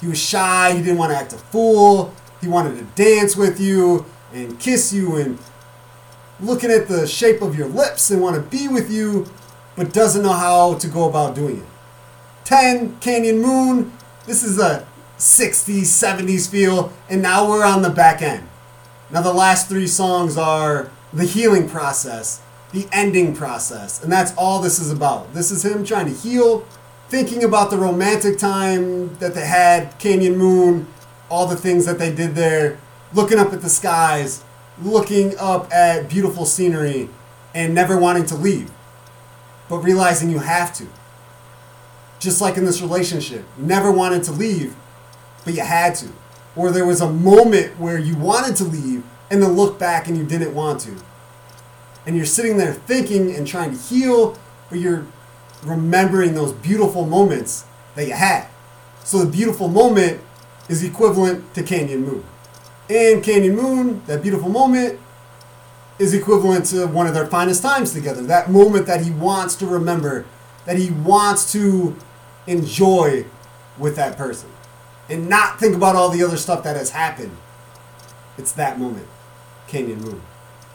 He was shy, he didn't want to act a fool, he wanted to dance with you and kiss you and looking at the shape of your lips and want to be with you, but doesn't know how to go about doing it. 10, Canyon Moon. This is a 60s, 70s feel, and now we're on the back end. Now, the last three songs are the healing process, the ending process, and that's all this is about. This is him trying to heal, thinking about the romantic time that they had, Canyon Moon, all the things that they did there, looking up at the skies, looking up at beautiful scenery, and never wanting to leave, but realizing you have to. Just like in this relationship, never wanted to leave, but you had to. Or there was a moment where you wanted to leave and then look back and you didn't want to. And you're sitting there thinking and trying to heal, but you're remembering those beautiful moments that you had. So the beautiful moment is equivalent to Canyon Moon. And Canyon Moon, that beautiful moment, is equivalent to one of their finest times together. That moment that he wants to remember, that he wants to enjoy with that person and not think about all the other stuff that has happened. It's that moment. Canyon Moon.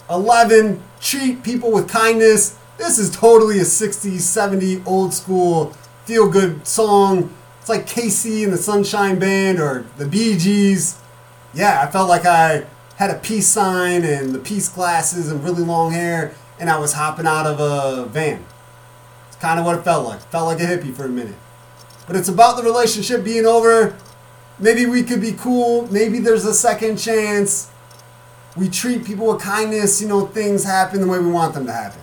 11. Treat people with kindness. This is totally a 60s, 70s, old school, feel good song. It's like KC and the Sunshine Band or the Bee Gees. Yeah, I felt like I had a peace sign and the peace glasses and really long hair, and I was hopping out of a van. It's kind of what it felt like. Felt like a hippie for a minute. But it's about the relationship being over Maybe we could be cool. Maybe there's a second chance. We treat people with kindness. You know, things happen the way we want them to happen.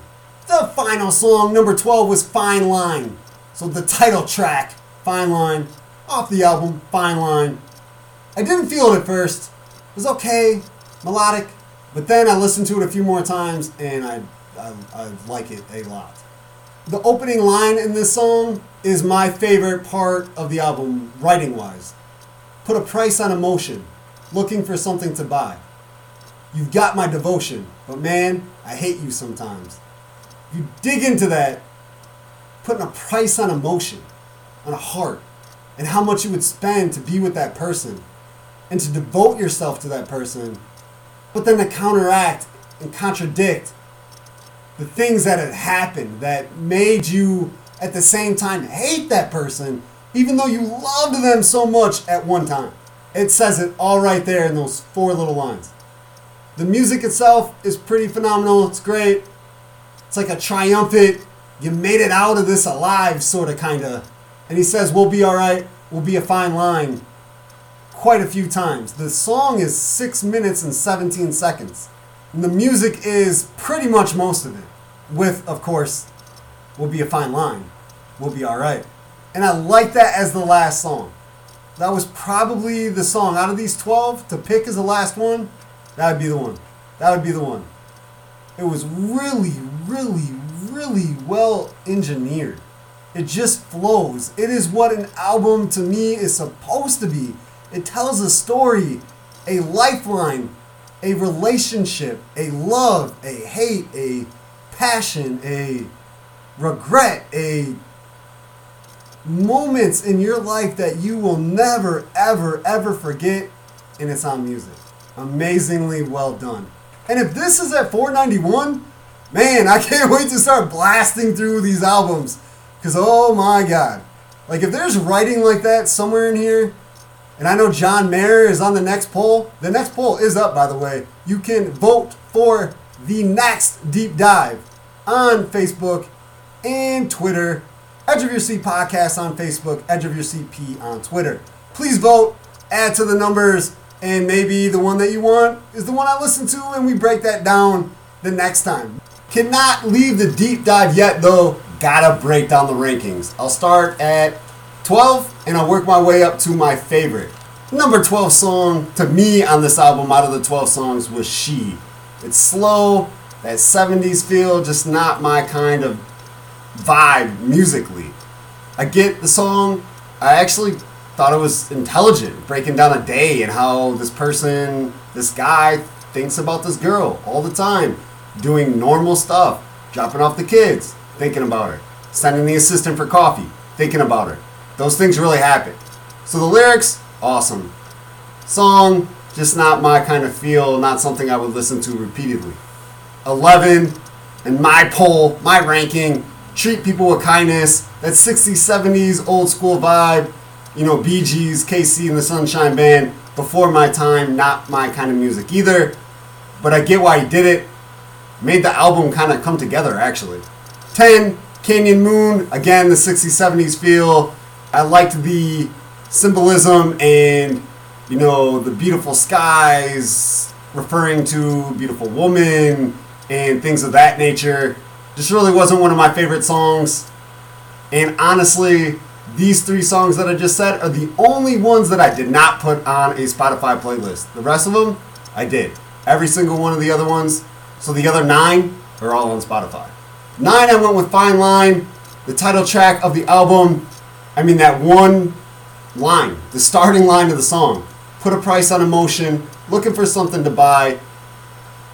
The final song, number 12, was Fine Line. So the title track, Fine Line, off the album, Fine Line. I didn't feel it at first. It was okay, melodic, but then I listened to it a few more times and I, I, I like it a lot. The opening line in this song is my favorite part of the album, writing wise put a price on emotion, looking for something to buy. You've got my devotion, but man, I hate you sometimes. You dig into that, putting a price on emotion, on a heart, and how much you would spend to be with that person, and to devote yourself to that person, but then to counteract and contradict the things that had happened that made you at the same time hate that person even though you loved them so much at one time. It says it all right there in those four little lines. The music itself is pretty phenomenal. It's great. It's like a triumphant, you made it out of this alive, sort of, kind of. And he says, We'll be all right. We'll be a fine line. Quite a few times. The song is 6 minutes and 17 seconds. And the music is pretty much most of it. With, of course, We'll be a fine line. We'll be all right. And I like that as the last song. That was probably the song out of these 12 to pick as the last one. That would be the one. That would be the one. It was really, really, really well engineered. It just flows. It is what an album to me is supposed to be. It tells a story, a lifeline, a relationship, a love, a hate, a passion, a regret, a moments in your life that you will never, ever, ever forget, and it's on music. Amazingly well done. And if this is at 491, man, I can't wait to start blasting through these albums. Because, oh my God. Like, if there's writing like that somewhere in here, and I know John Mayer is on the next poll, the next poll is up, by the way. You can vote for the next deep dive on Facebook and Twitter Edge of Your Seat Podcast on Facebook, Edge of Your Seat P on Twitter. Please vote, add to the numbers, and maybe the one that you want is the one I listen to, and we break that down the next time. Cannot leave the deep dive yet, though. Gotta break down the rankings. I'll start at 12, and I'll work my way up to my favorite. Number 12 song to me on this album out of the 12 songs was She. It's slow, that 70s feel, just not my kind of vibe musically. I get the song. I actually thought it was intelligent, breaking down a day and how this person, this guy, thinks about this girl all the time, doing normal stuff, dropping off the kids, thinking about her, sending the assistant for coffee, thinking about her. Those things really happen. So the lyrics, awesome. Song, just not my kind of feel, not something I would listen to repeatedly. 11, and my poll, my ranking, treat people with kindness. That 60s, 70s old school vibe, you know, Bee Gees, KC, and the Sunshine Band. Before my time, not my kind of music either. But I get why he did it. Made the album kind of come together, actually. 10, Canyon Moon. Again, the 60s, 70s feel. I liked the symbolism and, you know, the beautiful skies referring to beautiful woman and things of that nature. Just really wasn't one of my favorite songs. And honestly, these three songs that I just said are the only ones that I did not put on a Spotify playlist. The rest of them, I did. Every single one of the other ones. So the other nine are all on Spotify. Nine, I went with Fine Line, the title track of the album. I mean, that one line, the starting line of the song. Put a price on emotion, looking for something to buy.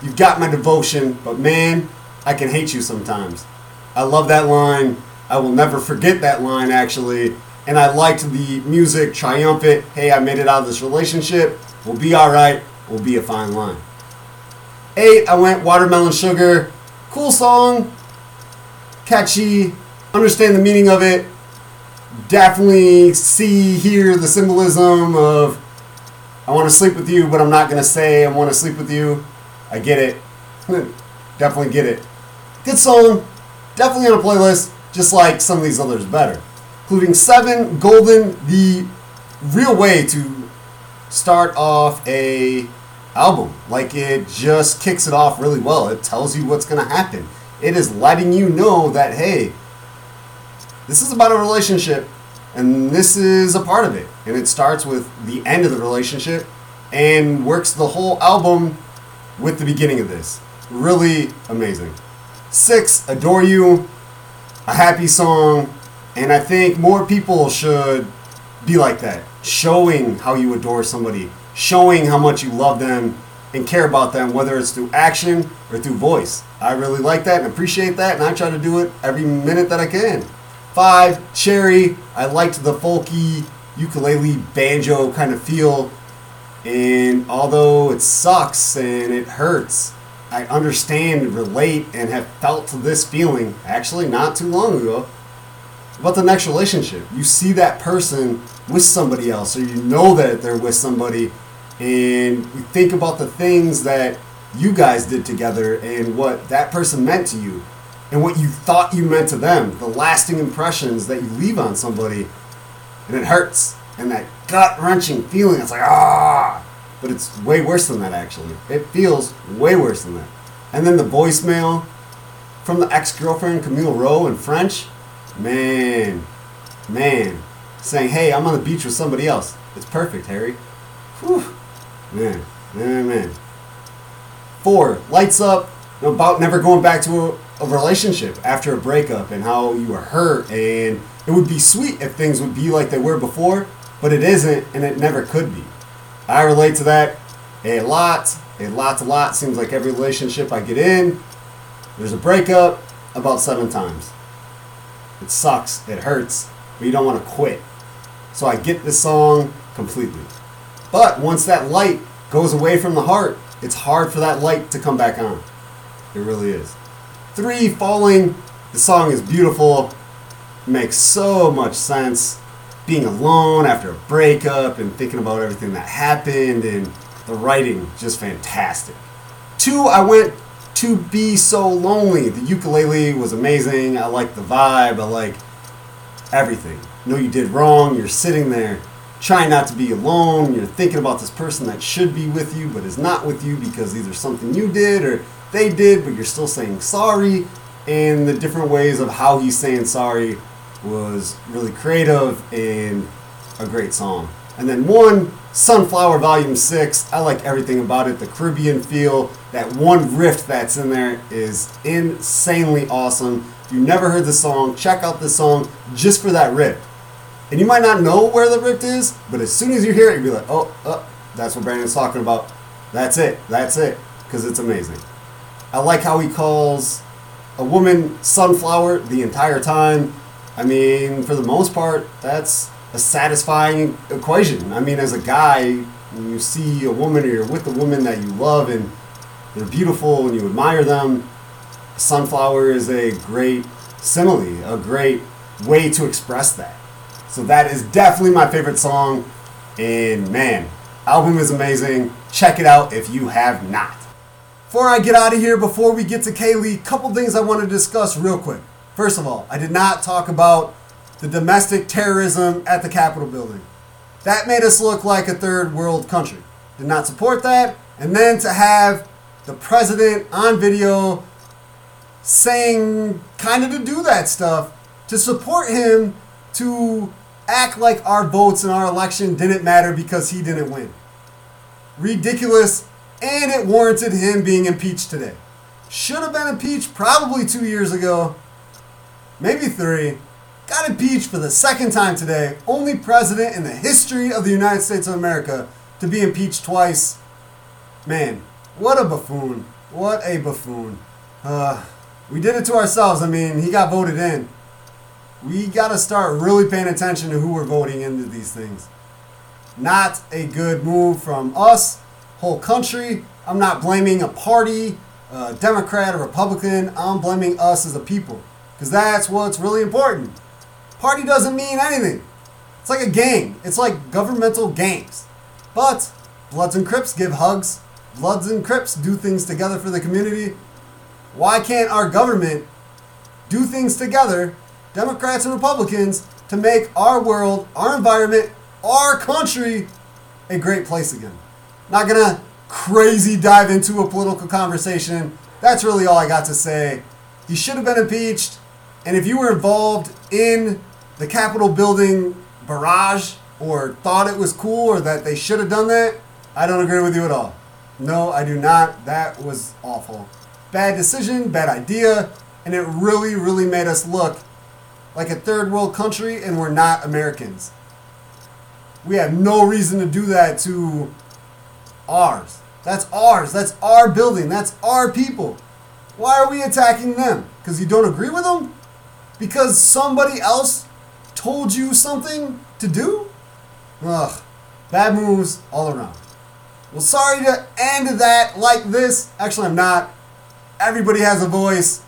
You've got my devotion, but man, I can hate you sometimes. I love that line. I will never forget that line, actually. And I liked the music, triumphant. Hey, I made it out of this relationship. We'll be alright. We'll be a fine line. Eight, I went Watermelon Sugar. Cool song. Catchy. Understand the meaning of it. Definitely see, here the symbolism of I want to sleep with you, but I'm not going to say I want to sleep with you. I get it. Definitely get it. Good song. Definitely on a playlist, just like some of these others better. Including Seven, Golden, the real way to start off a album. Like it just kicks it off really well. It tells you what's going to happen. It is letting you know that, hey, this is about a relationship and this is a part of it. And it starts with the end of the relationship and works the whole album with the beginning of this. Really amazing. Six, Adore You, a happy song, and I think more people should be like that, showing how you adore somebody, showing how much you love them and care about them, whether it's through action or through voice. I really like that and appreciate that, and I try to do it every minute that I can. Five, Cherry, I liked the folky ukulele banjo kind of feel, and although it sucks and it hurts, I understand, relate, and have felt this feeling actually not too long ago about the next relationship. You see that person with somebody else, or you know that they're with somebody, and you think about the things that you guys did together and what that person meant to you, and what you thought you meant to them, the lasting impressions that you leave on somebody, and it hurts. And that gut wrenching feeling, it's like, ah! But it's way worse than that, actually. It feels way worse than that. And then the voicemail from the ex girlfriend, Camille Rowe, in French. Man, man. Saying, hey, I'm on the beach with somebody else. It's perfect, Harry. Whew. Man, man, man. Four, lights up about never going back to a, a relationship after a breakup and how you were hurt. And it would be sweet if things would be like they were before, but it isn't and it never could be. I relate to that a lot, a lot, a lot. Seems like every relationship I get in, there's a breakup about seven times. It sucks, it hurts, but you don't want to quit. So I get this song completely. But once that light goes away from the heart, it's hard for that light to come back on. It really is. Three, Falling. The song is beautiful, makes so much sense being alone after a breakup and thinking about everything that happened and the writing just fantastic. Two, I went to be so lonely. The ukulele was amazing. I like the vibe. I like everything. No, you did wrong. You're sitting there trying not to be alone. You're thinking about this person that should be with you but is not with you because either something you did or they did, but you're still saying sorry. And the different ways of how he's saying sorry was really creative and a great song. And then one, Sunflower Volume 6. I like everything about it. The Caribbean feel, that one riff that's in there is insanely awesome. If you never heard the song, check out the song just for that riff. And you might not know where the riff is, but as soon as you hear it, you'll be like, oh, oh that's what Brandon's talking about. That's it. That's it. Because it's amazing. I like how he calls a woman sunflower the entire time. I mean, for the most part, that's a satisfying equation. I mean, as a guy, when you see a woman or you're with a woman that you love and they're beautiful and you admire them, sunflower is a great simile, a great way to express that. So that is definitely my favorite song. And man, album is amazing. Check it out if you have not. Before I get out of here, before we get to Kaylee, couple things I want to discuss real quick. First of all, I did not talk about the domestic terrorism at the Capitol building. That made us look like a third world country. Did not support that. And then to have the president on video saying kind of to do that stuff, to support him, to act like our votes in our election didn't matter because he didn't win. Ridiculous, and it warranted him being impeached today. Should have been impeached probably two years ago, maybe three. Got impeached for the second time today. Only president in the history of the United States of America to be impeached twice. Man, what a buffoon. What a buffoon. Uh, we did it to ourselves. I mean, he got voted in. We got to start really paying attention to who we're voting into these things. Not a good move from us, whole country. I'm not blaming a party, a Democrat or Republican. I'm blaming us as a people because that's what's really important. Party doesn't mean anything. It's like a gang. It's like governmental gangs. But Bloods and Crips give hugs. Bloods and Crips do things together for the community. Why can't our government do things together, Democrats and Republicans, to make our world, our environment, our country a great place again? Not gonna crazy dive into a political conversation. That's really all I got to say. He should have been impeached. And if you were involved in the Capitol building barrage or thought it was cool or that they should have done that, I don't agree with you at all. No, I do not. That was awful. Bad decision, bad idea, and it really, really made us look like a third world country and we're not Americans. We have no reason to do that to ours. That's ours. That's our building. That's our people. Why are we attacking them? Because you don't agree with them? Because somebody else told you something to do? Ugh. Bad moves all around. Well, sorry to end that like this. Actually, I'm not. Everybody has a voice.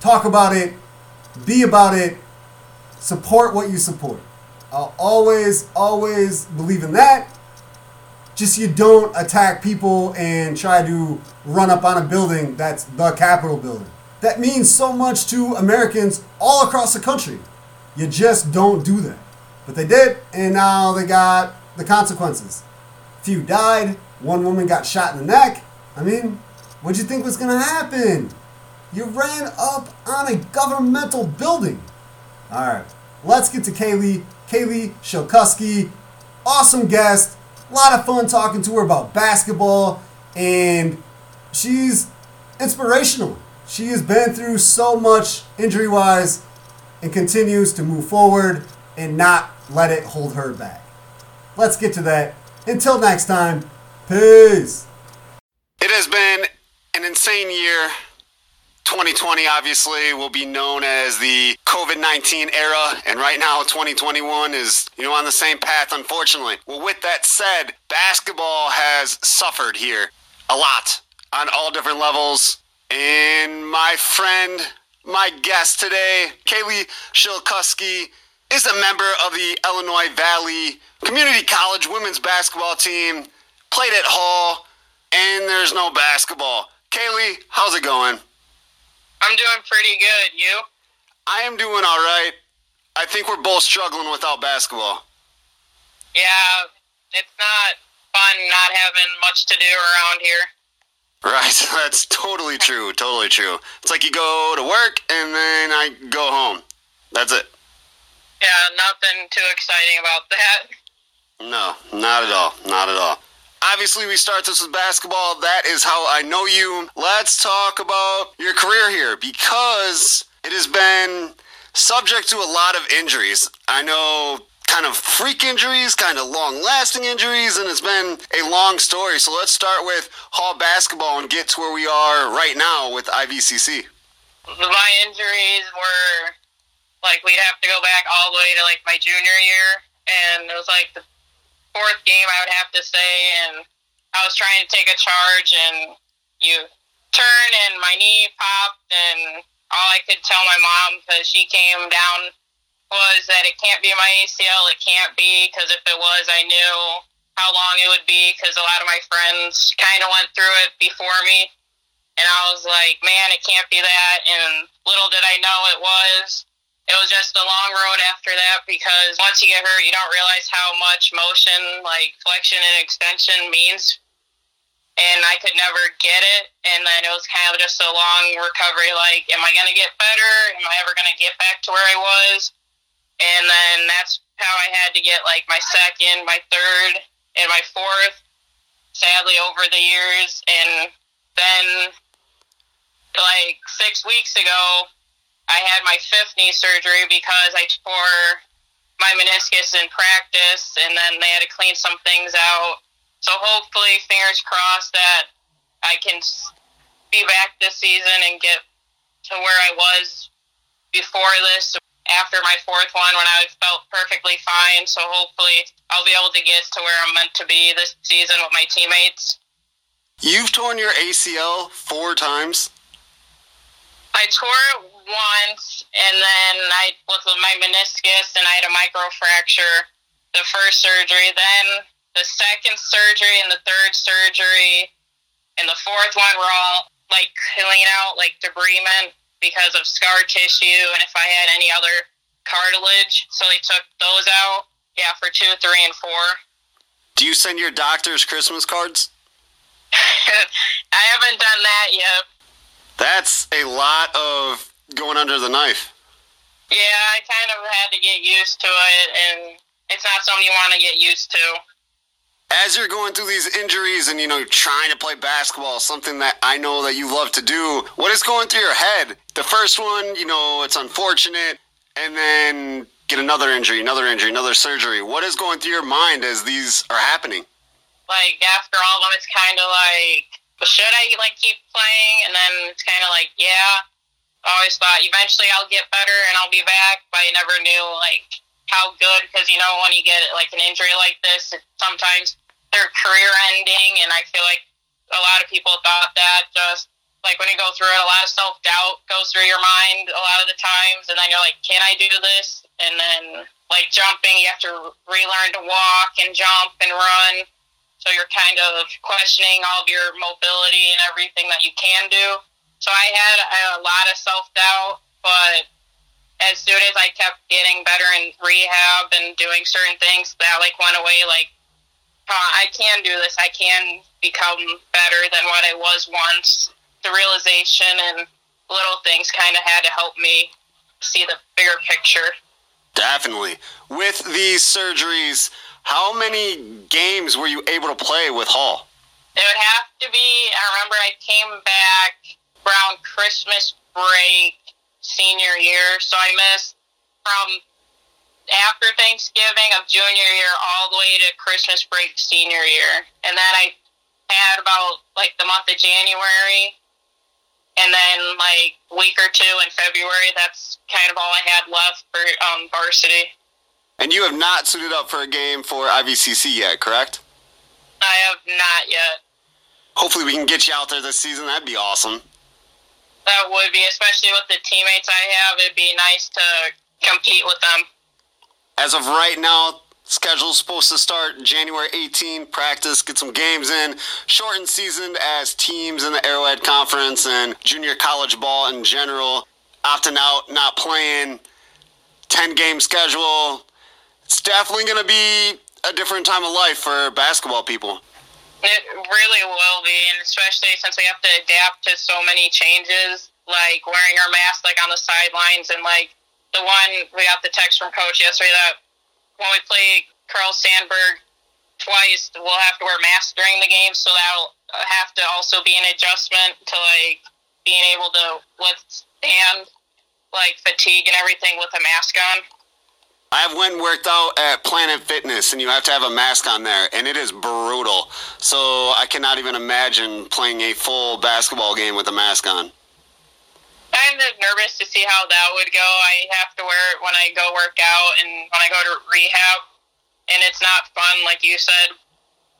Talk about it. Be about it. Support what you support. I'll always, always believe in that. Just you don't attack people and try to run up on a building that's the Capitol building. That means so much to Americans all across the country. You just don't do that. But they did, and now they got the consequences. Few died, one woman got shot in the neck. I mean, what'd you think was gonna happen? You ran up on a governmental building. Alright, let's get to Kaylee. Kaylee Shilkuski, awesome guest. A lot of fun talking to her about basketball, and she's inspirational. She has been through so much injury wise and continues to move forward and not let it hold her back. Let's get to that. Until next time, peace. It has been an insane year. 2020 obviously will be known as the COVID 19 era, and right now 2021 is, you know, on the same path, unfortunately. Well, with that said, basketball has suffered here a lot on all different levels. And my friend, my guest today, Kaylee Shilkuski, is a member of the Illinois Valley Community College women's basketball team, played at Hall, and there's no basketball. Kaylee, how's it going? I'm doing pretty good. You? I am doing all right. I think we're both struggling without basketball. Yeah, it's not fun not having much to do around here. Right, that's totally true. Totally true. It's like you go to work and then I go home. That's it. Yeah, nothing too exciting about that. No, not at all. Not at all. Obviously, we start this with basketball. That is how I know you. Let's talk about your career here because it has been subject to a lot of injuries. I know kind of freak injuries, kind of long lasting injuries, and it's been a long story. So let's start with Hall basketball and get to where we are right now with IVCC. My injuries were like we'd have to go back all the way to like my junior year, and it was like the fourth game I would have to say, and I was trying to take a charge, and you turn, and my knee popped, and all I could tell my mom because she came down was that it can't be my ACL. It can't be because if it was, I knew how long it would be because a lot of my friends kind of went through it before me. And I was like, man, it can't be that. And little did I know it was. It was just a long road after that because once you get hurt, you don't realize how much motion, like flexion and extension, means and I could never get it. And then it was kind of just a long recovery. Like, am I going to get better? Am I ever going to get back to where I was? And then that's how I had to get like my second, my third, and my fourth. Sadly, over the years, and then like six weeks ago, I had my fifth knee surgery because I tore my meniscus in practice, and then they had to clean some things out so hopefully, fingers crossed that I can be back this season and get to where I was before this after my fourth one when I felt perfectly fine. So hopefully I'll be able to get to where I'm meant to be this season with my teammates. You've torn your ACL four times. I tore it once, and then I was with my meniscus, and I had a microfracture the first surgery. Then the second surgery and the third surgery and the fourth one were all like cleaning out like debridement because of scar tissue and if I had any other cartilage. So they took those out. Yeah, for two, three, and four. Do you send your doctors Christmas cards? I haven't done that yet. That's a lot of going under the knife. Yeah, I kind of had to get used to it, and it's not something you want to get used to as you're going through these injuries and you know trying to play basketball, something that I know that you love to do, what is going through your head? The first one, you know, it's unfortunate, and then get another injury, another injury, another surgery. What is going through your mind as these are happening? Like after all of them, it's kind of like, should I like keep playing? And then it's kind of like, yeah. Always thought eventually I'll get better and I'll be back, but I never knew like how good because you know when you get like an injury like this, sometimes they're career ending, and I feel like a lot of people thought that just like when you go through it, a lot of self doubt goes through your mind a lot of the times, and then you're like, can I do this? And then like jumping, you have to relearn to walk and jump and run. So you're kind of questioning all of your mobility and everything that you can do. So I had a lot of self doubt, but as soon as I kept getting better in rehab and doing certain things, that like went away. Like uh, I can do this. I can become better than what I was once. The realization and little things kind of had to help me see the bigger picture. Definitely. With these surgeries, how many games were you able to play with Hall? It would have to be, I remember I came back around Christmas break senior year, so I missed from after Thanksgiving of junior year all the way to Christmas break senior year. And then I had about like the month of January and then like week or two in February. That's kind of all I had left for um, varsity. And you have not suited up for a game for IVCC yet, correct? I have not yet. Hopefully, we can get you out there this season. That'd be awesome. That would be, especially with the teammates I have. It'd be nice to compete with them as of right now, schedule's supposed to start January 18. Practice, get some games in. Shortened season as teams in the Arrowhead Conference and junior college ball in general opting out, not playing. 10 game schedule. It's definitely going to be a different time of life for basketball people. It really will be, and especially since we have to adapt to so many changes, like wearing our mask like on the sidelines and like the one we got the text from coach yesterday that when we play Carl Sandburg twice we'll have to wear masks during the game, so that'll have to also be an adjustment to like being able to withstand like fatigue and everything with a mask on. I went and worked out at Planet Fitness, and you have to have a mask on there, and it is brutal. So I cannot even imagine playing a full basketball game with a mask on. I'm nervous to see how that would go. I have to wear it when I go work out and when I go to rehab, and it's not fun, like you said.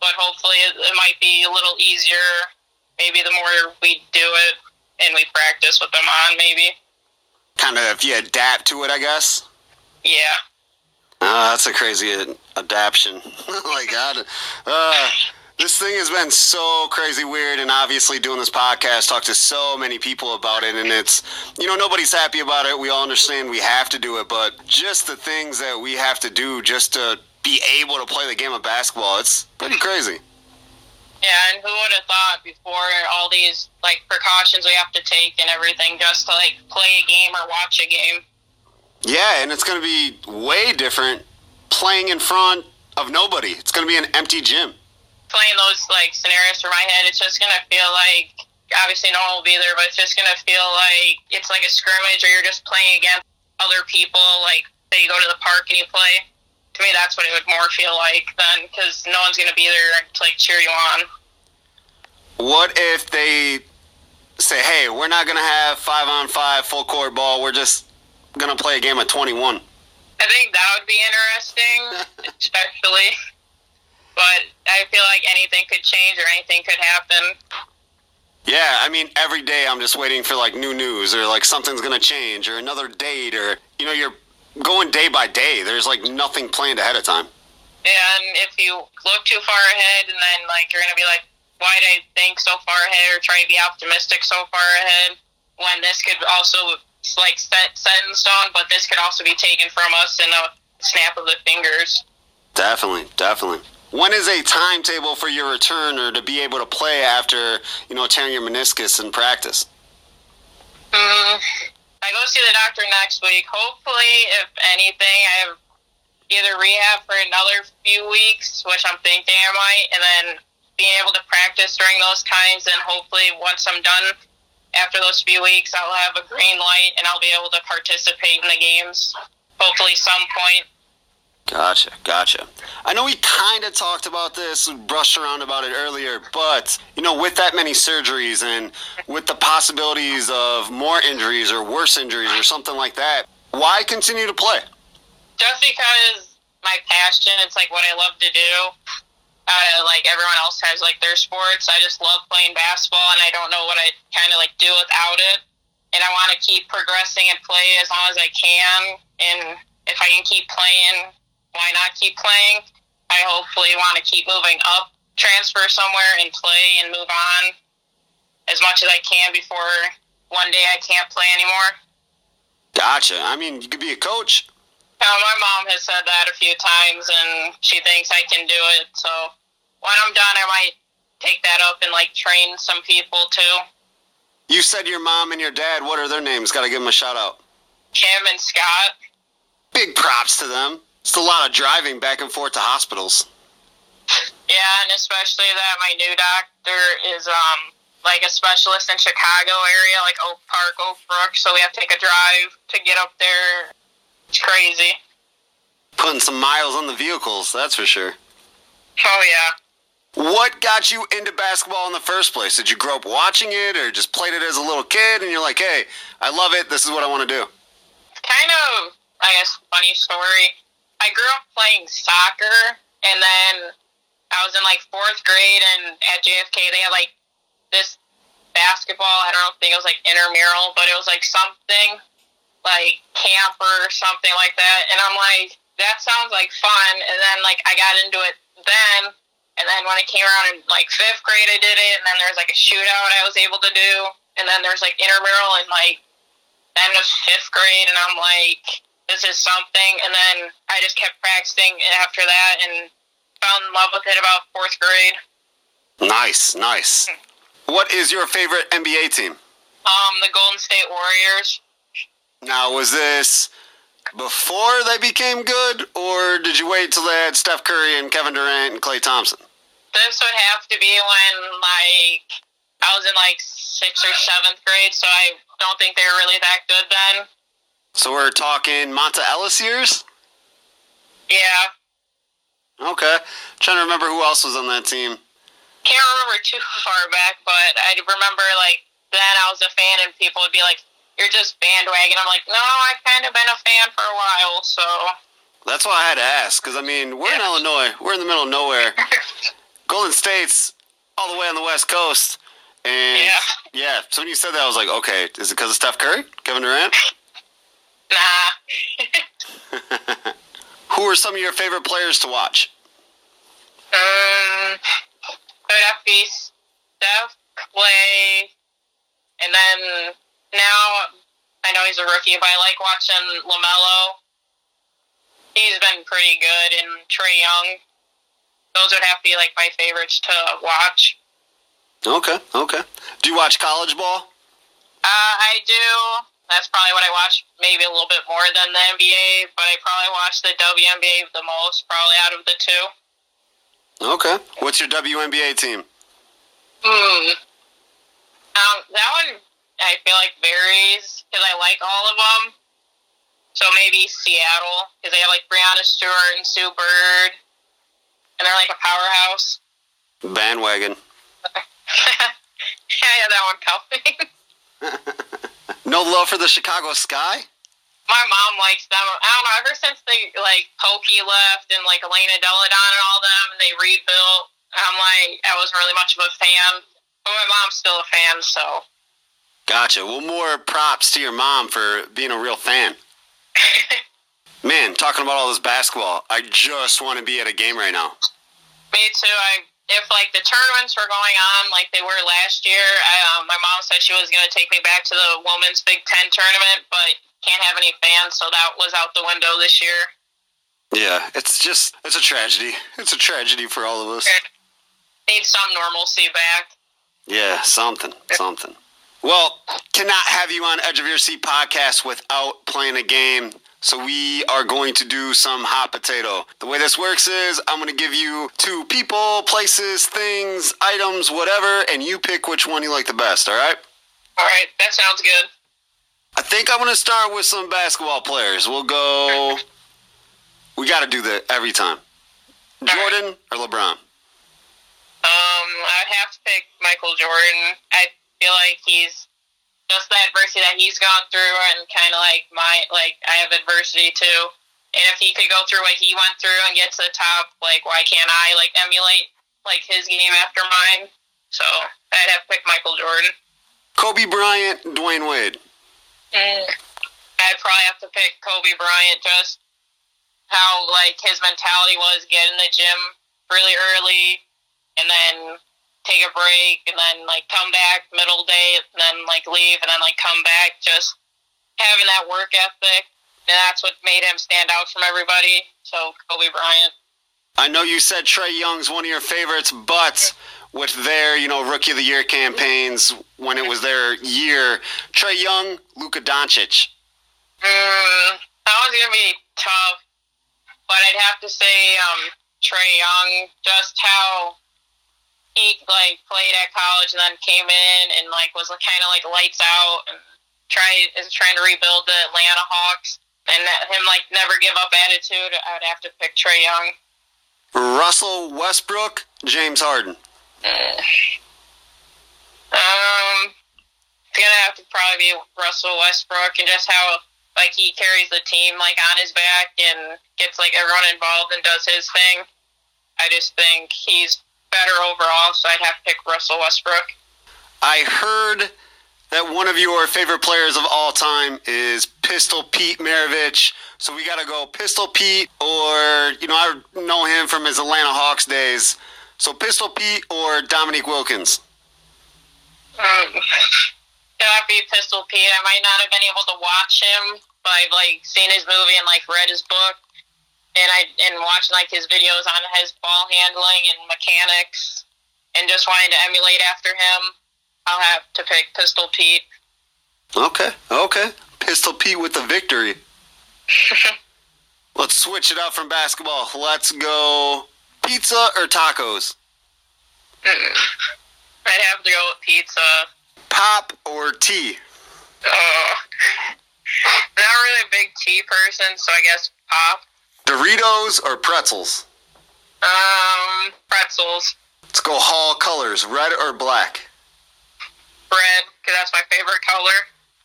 But hopefully, it, it might be a little easier. Maybe the more we do it and we practice with them on, maybe. Kind of if you adapt to it, I guess. Yeah. Oh, that's a crazy ad- oh my god. Uh, this thing has been so crazy weird, and obviously doing this podcast, talk to so many people about it, and it's you know nobody's happy about it. We all understand we have to do it, but just the things that we have to do just to be able to play the game of basketball, it's pretty crazy. Yeah, and who would have thought before all these like precautions we have to take and everything just to like play a game or watch a game? Yeah, and it's going to be way different playing in front of nobody. It's going to be an empty gym. Playing those like scenarios for my head, it's just gonna feel like obviously no one will be there, but it's just gonna feel like it's like a scrimmage or you're just playing against other people. Like say you go to the park and you play. To me, that's what it would more feel like then, because no one's gonna be there to like cheer you on. What if they say, "Hey, we're not going to have five on five full court ball. We're just to play a game of 21." I think that would be interesting, especially. But I feel like anything could change or anything could happen. Yeah, I mean, every day I'm just waiting for like new news or like something's gonna change or another date or you know you're going day by day. There's like nothing planned ahead of time. And if you look too far ahead, and then like you're gonna be like, why did I think so far ahead or try to be optimistic so far ahead when this could also like set set in stone, but this could also be taken from us in a snap of the fingers. Definitely, definitely. When is a timetable for your return or to be able to play after you know tearing your meniscus in practice? Mm, I go see the doctor next week. Hopefully, if anything, I have either rehab for another few weeks, which I'm thinking I might, and then being able to practice during those times. And hopefully, once I'm done after those few weeks, I'll have a green light and I'll be able to participate in the games. Hopefully, some point. Gotcha, gotcha. I know we kind of talked about this, brushed around about it earlier, but you know, with that many surgeries and with the possibilities of more injuries or worse injuries or something like that, why continue to play? Just because my passion, it's like what I love to do. Uh, like everyone else has like their sports. I just love playing basketball, and I don't know what I kind of like do without it. And I want to keep progressing and play as long as I can. And if I can keep playing, why not keep playing? I hopefully want to keep moving up, transfer somewhere, and play and move on as much as I can before one day I can't play anymore. Gotcha. I mean, you could be a coach. Uh, my mom has said that a few times, and she thinks I can do it. So when I'm done, I might take that up and like train some people too. You said your mom and your dad. What are their names? Got to give them a shout out. Kim and Scott. Big props to them. It's a lot of driving back and forth to hospitals. Yeah, and especially that my new doctor is um like a specialist in Chicago area, like Oak Park, Oak Brook. So we have to take a drive to get up there. It's crazy. Putting some miles on the vehicles, that's for sure. Oh yeah. What got you into basketball in the first place? Did you grow up watching it or just played it as a little kid and you're like, hey, I love it, this is what I want to do? It's Kind of, I guess, funny story. I grew up playing soccer, and then I was in like fourth grade, and at JFK they had like this basketball. I don't know if it was like intramural, but it was like something like camp or something like that. And I'm like, that sounds like fun. And then like I got into it then, and then when it came around in like fifth grade, I did it, and then there's like a shootout I was able to do, and then there's like intramural in like end of fifth grade, and I'm like, this is something. And then I just kept practicing after that and fell in love with it about fourth grade. Nice, nice. What is your favorite NBA team? Um, the Golden State Warriors. Now, was this before they became good, or did you wait till they had Steph Curry and Kevin Durant and Klay Thompson? This would have to be when like I was in like sixth or seventh grade, so I don't think they were really that good then. So we're talking Monta Ellis years? Yeah. Okay. Trying to remember who else was on that team. Can't remember too far back, but I remember like then I was a fan and people would be like, You're just bandwagon. I'm like, No, I've kind of been a fan for a while, so That's why I had to ask, because I mean, we're in Illinois. We're in the middle of nowhere. Golden State's all the way on the West Coast. And Yeah. yeah, so when you said that, I was like, okay, is it because of Steph Curry? Kevin Durant? nah. Who are some of your favorite players to watch? Um, have to be Steph, Klay, and then now I know he's a rookie, but I like watching LaMelo. He's been pretty good, and Trae Young. Those would have to be like my favorites to watch. Okay, okay. Do you watch college ball? Uh, I do. That's probably what I watch, maybe a little bit more than the NBA, but I probably watch the WNBA the most, probably out of the two. Okay. What's your WNBA team? Hmm. Um, that one I feel like varies because I like all of them. So maybe Seattle because they have like Breanna Stewart and Sue Bird, and they're like a powerhouse. Bandwagon. I had that one coming. No love for the Chicago Sky? My mom likes them. I don't know. Ever since they like Pokey left and like Elena Delle Donne and all them, and they rebuilt, I'm like I wasn't really much of a fan. But my mom's still a fan, so Gotcha. Well, more props to your mom for being a real fan. Man, talking about all this basketball, I just want to be at a game right now. Me too. I if like the tournaments were going on like they were last year, I, um, my mom said she was going to take me back to the women's Big Ten tournament, but can't have any fans, so that was out the window this year. Yeah, it's just, it's a tragedy. It's a tragedy for all of us. Need some normalcy back. Yeah, something, something. Well, cannot have you on Edge of Your Seat podcast without playing a game. So we are going to do some hot potato. The way this works is I'm going to give you two people, places, things, items, whatever, and you pick which one you like the best, all right? All right, that sounds good. I think I'm going to start with some basketball players. We'll go. We got to do that every time. Jordan or LeBron? Um, I'd have to pick Michael Jordan. I feel like he's just the adversity that he's gone through, and kind of like my like I have adversity too. And if he could go through what he went through and get to the top, like why can't I like emulate like his game after mine? So I'd have to pick Michael Jordan. Kobe Bryant, Dwyane Wade. Mm. I'd probably have to pick Kobe Bryant just how like his mentality was get in the gym really early and then take a break and then like come back middle day and then like leave and then like come back just having that work ethic. And that's what made him stand out from everybody. So kobe bryant. I know you said Trae Young's one of your favorites, but with their, you know, rookie of the year campaigns when it was their year, Trae Young, Luka Doncic. mm, that was gonna be tough but i'd have to say um trae young just how he like played at college and then came in and like was kind of like lights out and try is trying to rebuild the Atlanta Hawks and that, him like never give up attitude. I would have to pick Trae Young. Russell Westbrook, James Harden. Mm. Um, it's gonna have to probably be Russell Westbrook and just how like he carries the team like on his back and gets like everyone involved and does his thing. I just think he's better overall, so I'd have to pick Russell Westbrook. I heard that one of your favorite players of all time is Pistol Pete Maravich. So we got to go Pistol Pete, or, you know, I know him from his Atlanta Hawks days. So Pistol Pete or Dominique Wilkins? Um, have to be Pistol Pete. I might not have been able to watch him, but I've like seen his movie and like read his book, and I and watching like his videos on his ball handling and mechanics, and just wanting to emulate after him. I'll have to pick Pistol Pete. Okay, okay. Pistol Pete with the victory. Let's switch it up from basketball. Let's go pizza or tacos? I'd have to go with pizza. Pop or tea? Uh, not really a big tea person, so I guess pop. Doritos or pretzels? Um, pretzels. Let's go Hall colors, red or black? Red, because that's my favorite color.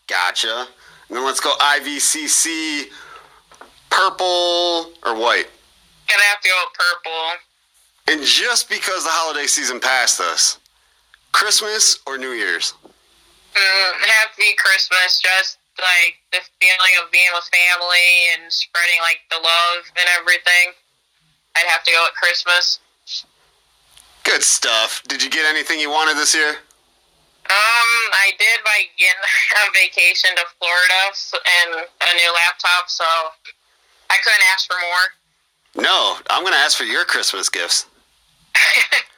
Gotcha. And then let's go IVCC, purple or white? Gonna have to go with purple. And just because the holiday season passed us, Christmas or New Year's? Mm, be Christmas, just like the feeling of being with family and spreading like the love and everything. I'd have to go at Christmas. Good stuff. Did you get anything you wanted this year? Um, I did by getting a vacation to Florida and a new laptop, so I couldn't ask for more. No, I'm going to ask for your Christmas gifts.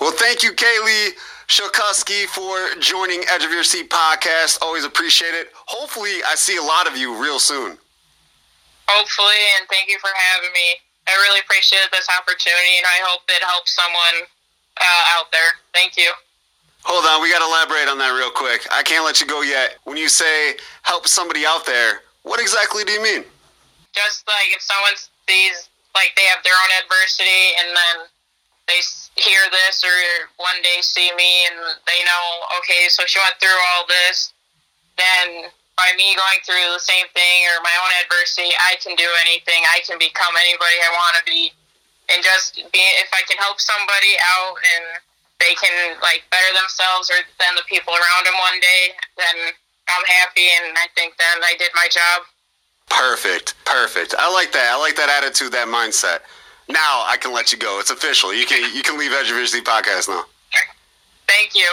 Well, thank you, Kaylee Shokuski, for joining Edge of Your Seat podcast. Always appreciate it. Hopefully, I see a lot of you real soon. Hopefully, and thank you for having me. I really appreciate this opportunity, and I hope it helps someone uh, out there. Thank you. Hold on, we got to elaborate on that real quick. I can't let you go yet. When you say help somebody out there, what exactly do you mean? just like if someone sees like they have their own adversity and then they hear this or one day see me and they know okay so she went through all this then by me going through the same thing or my own adversity i can do anything i can become anybody i want to be and just be if i can help somebody out and they can like better themselves or than the people around them one day then i'm happy and i think then i did my job Perfect, perfect. I like that. I like that attitude, that mindset. Now I can let you go. It's official. You can you can leave Edge of Seat podcast now. Thank you.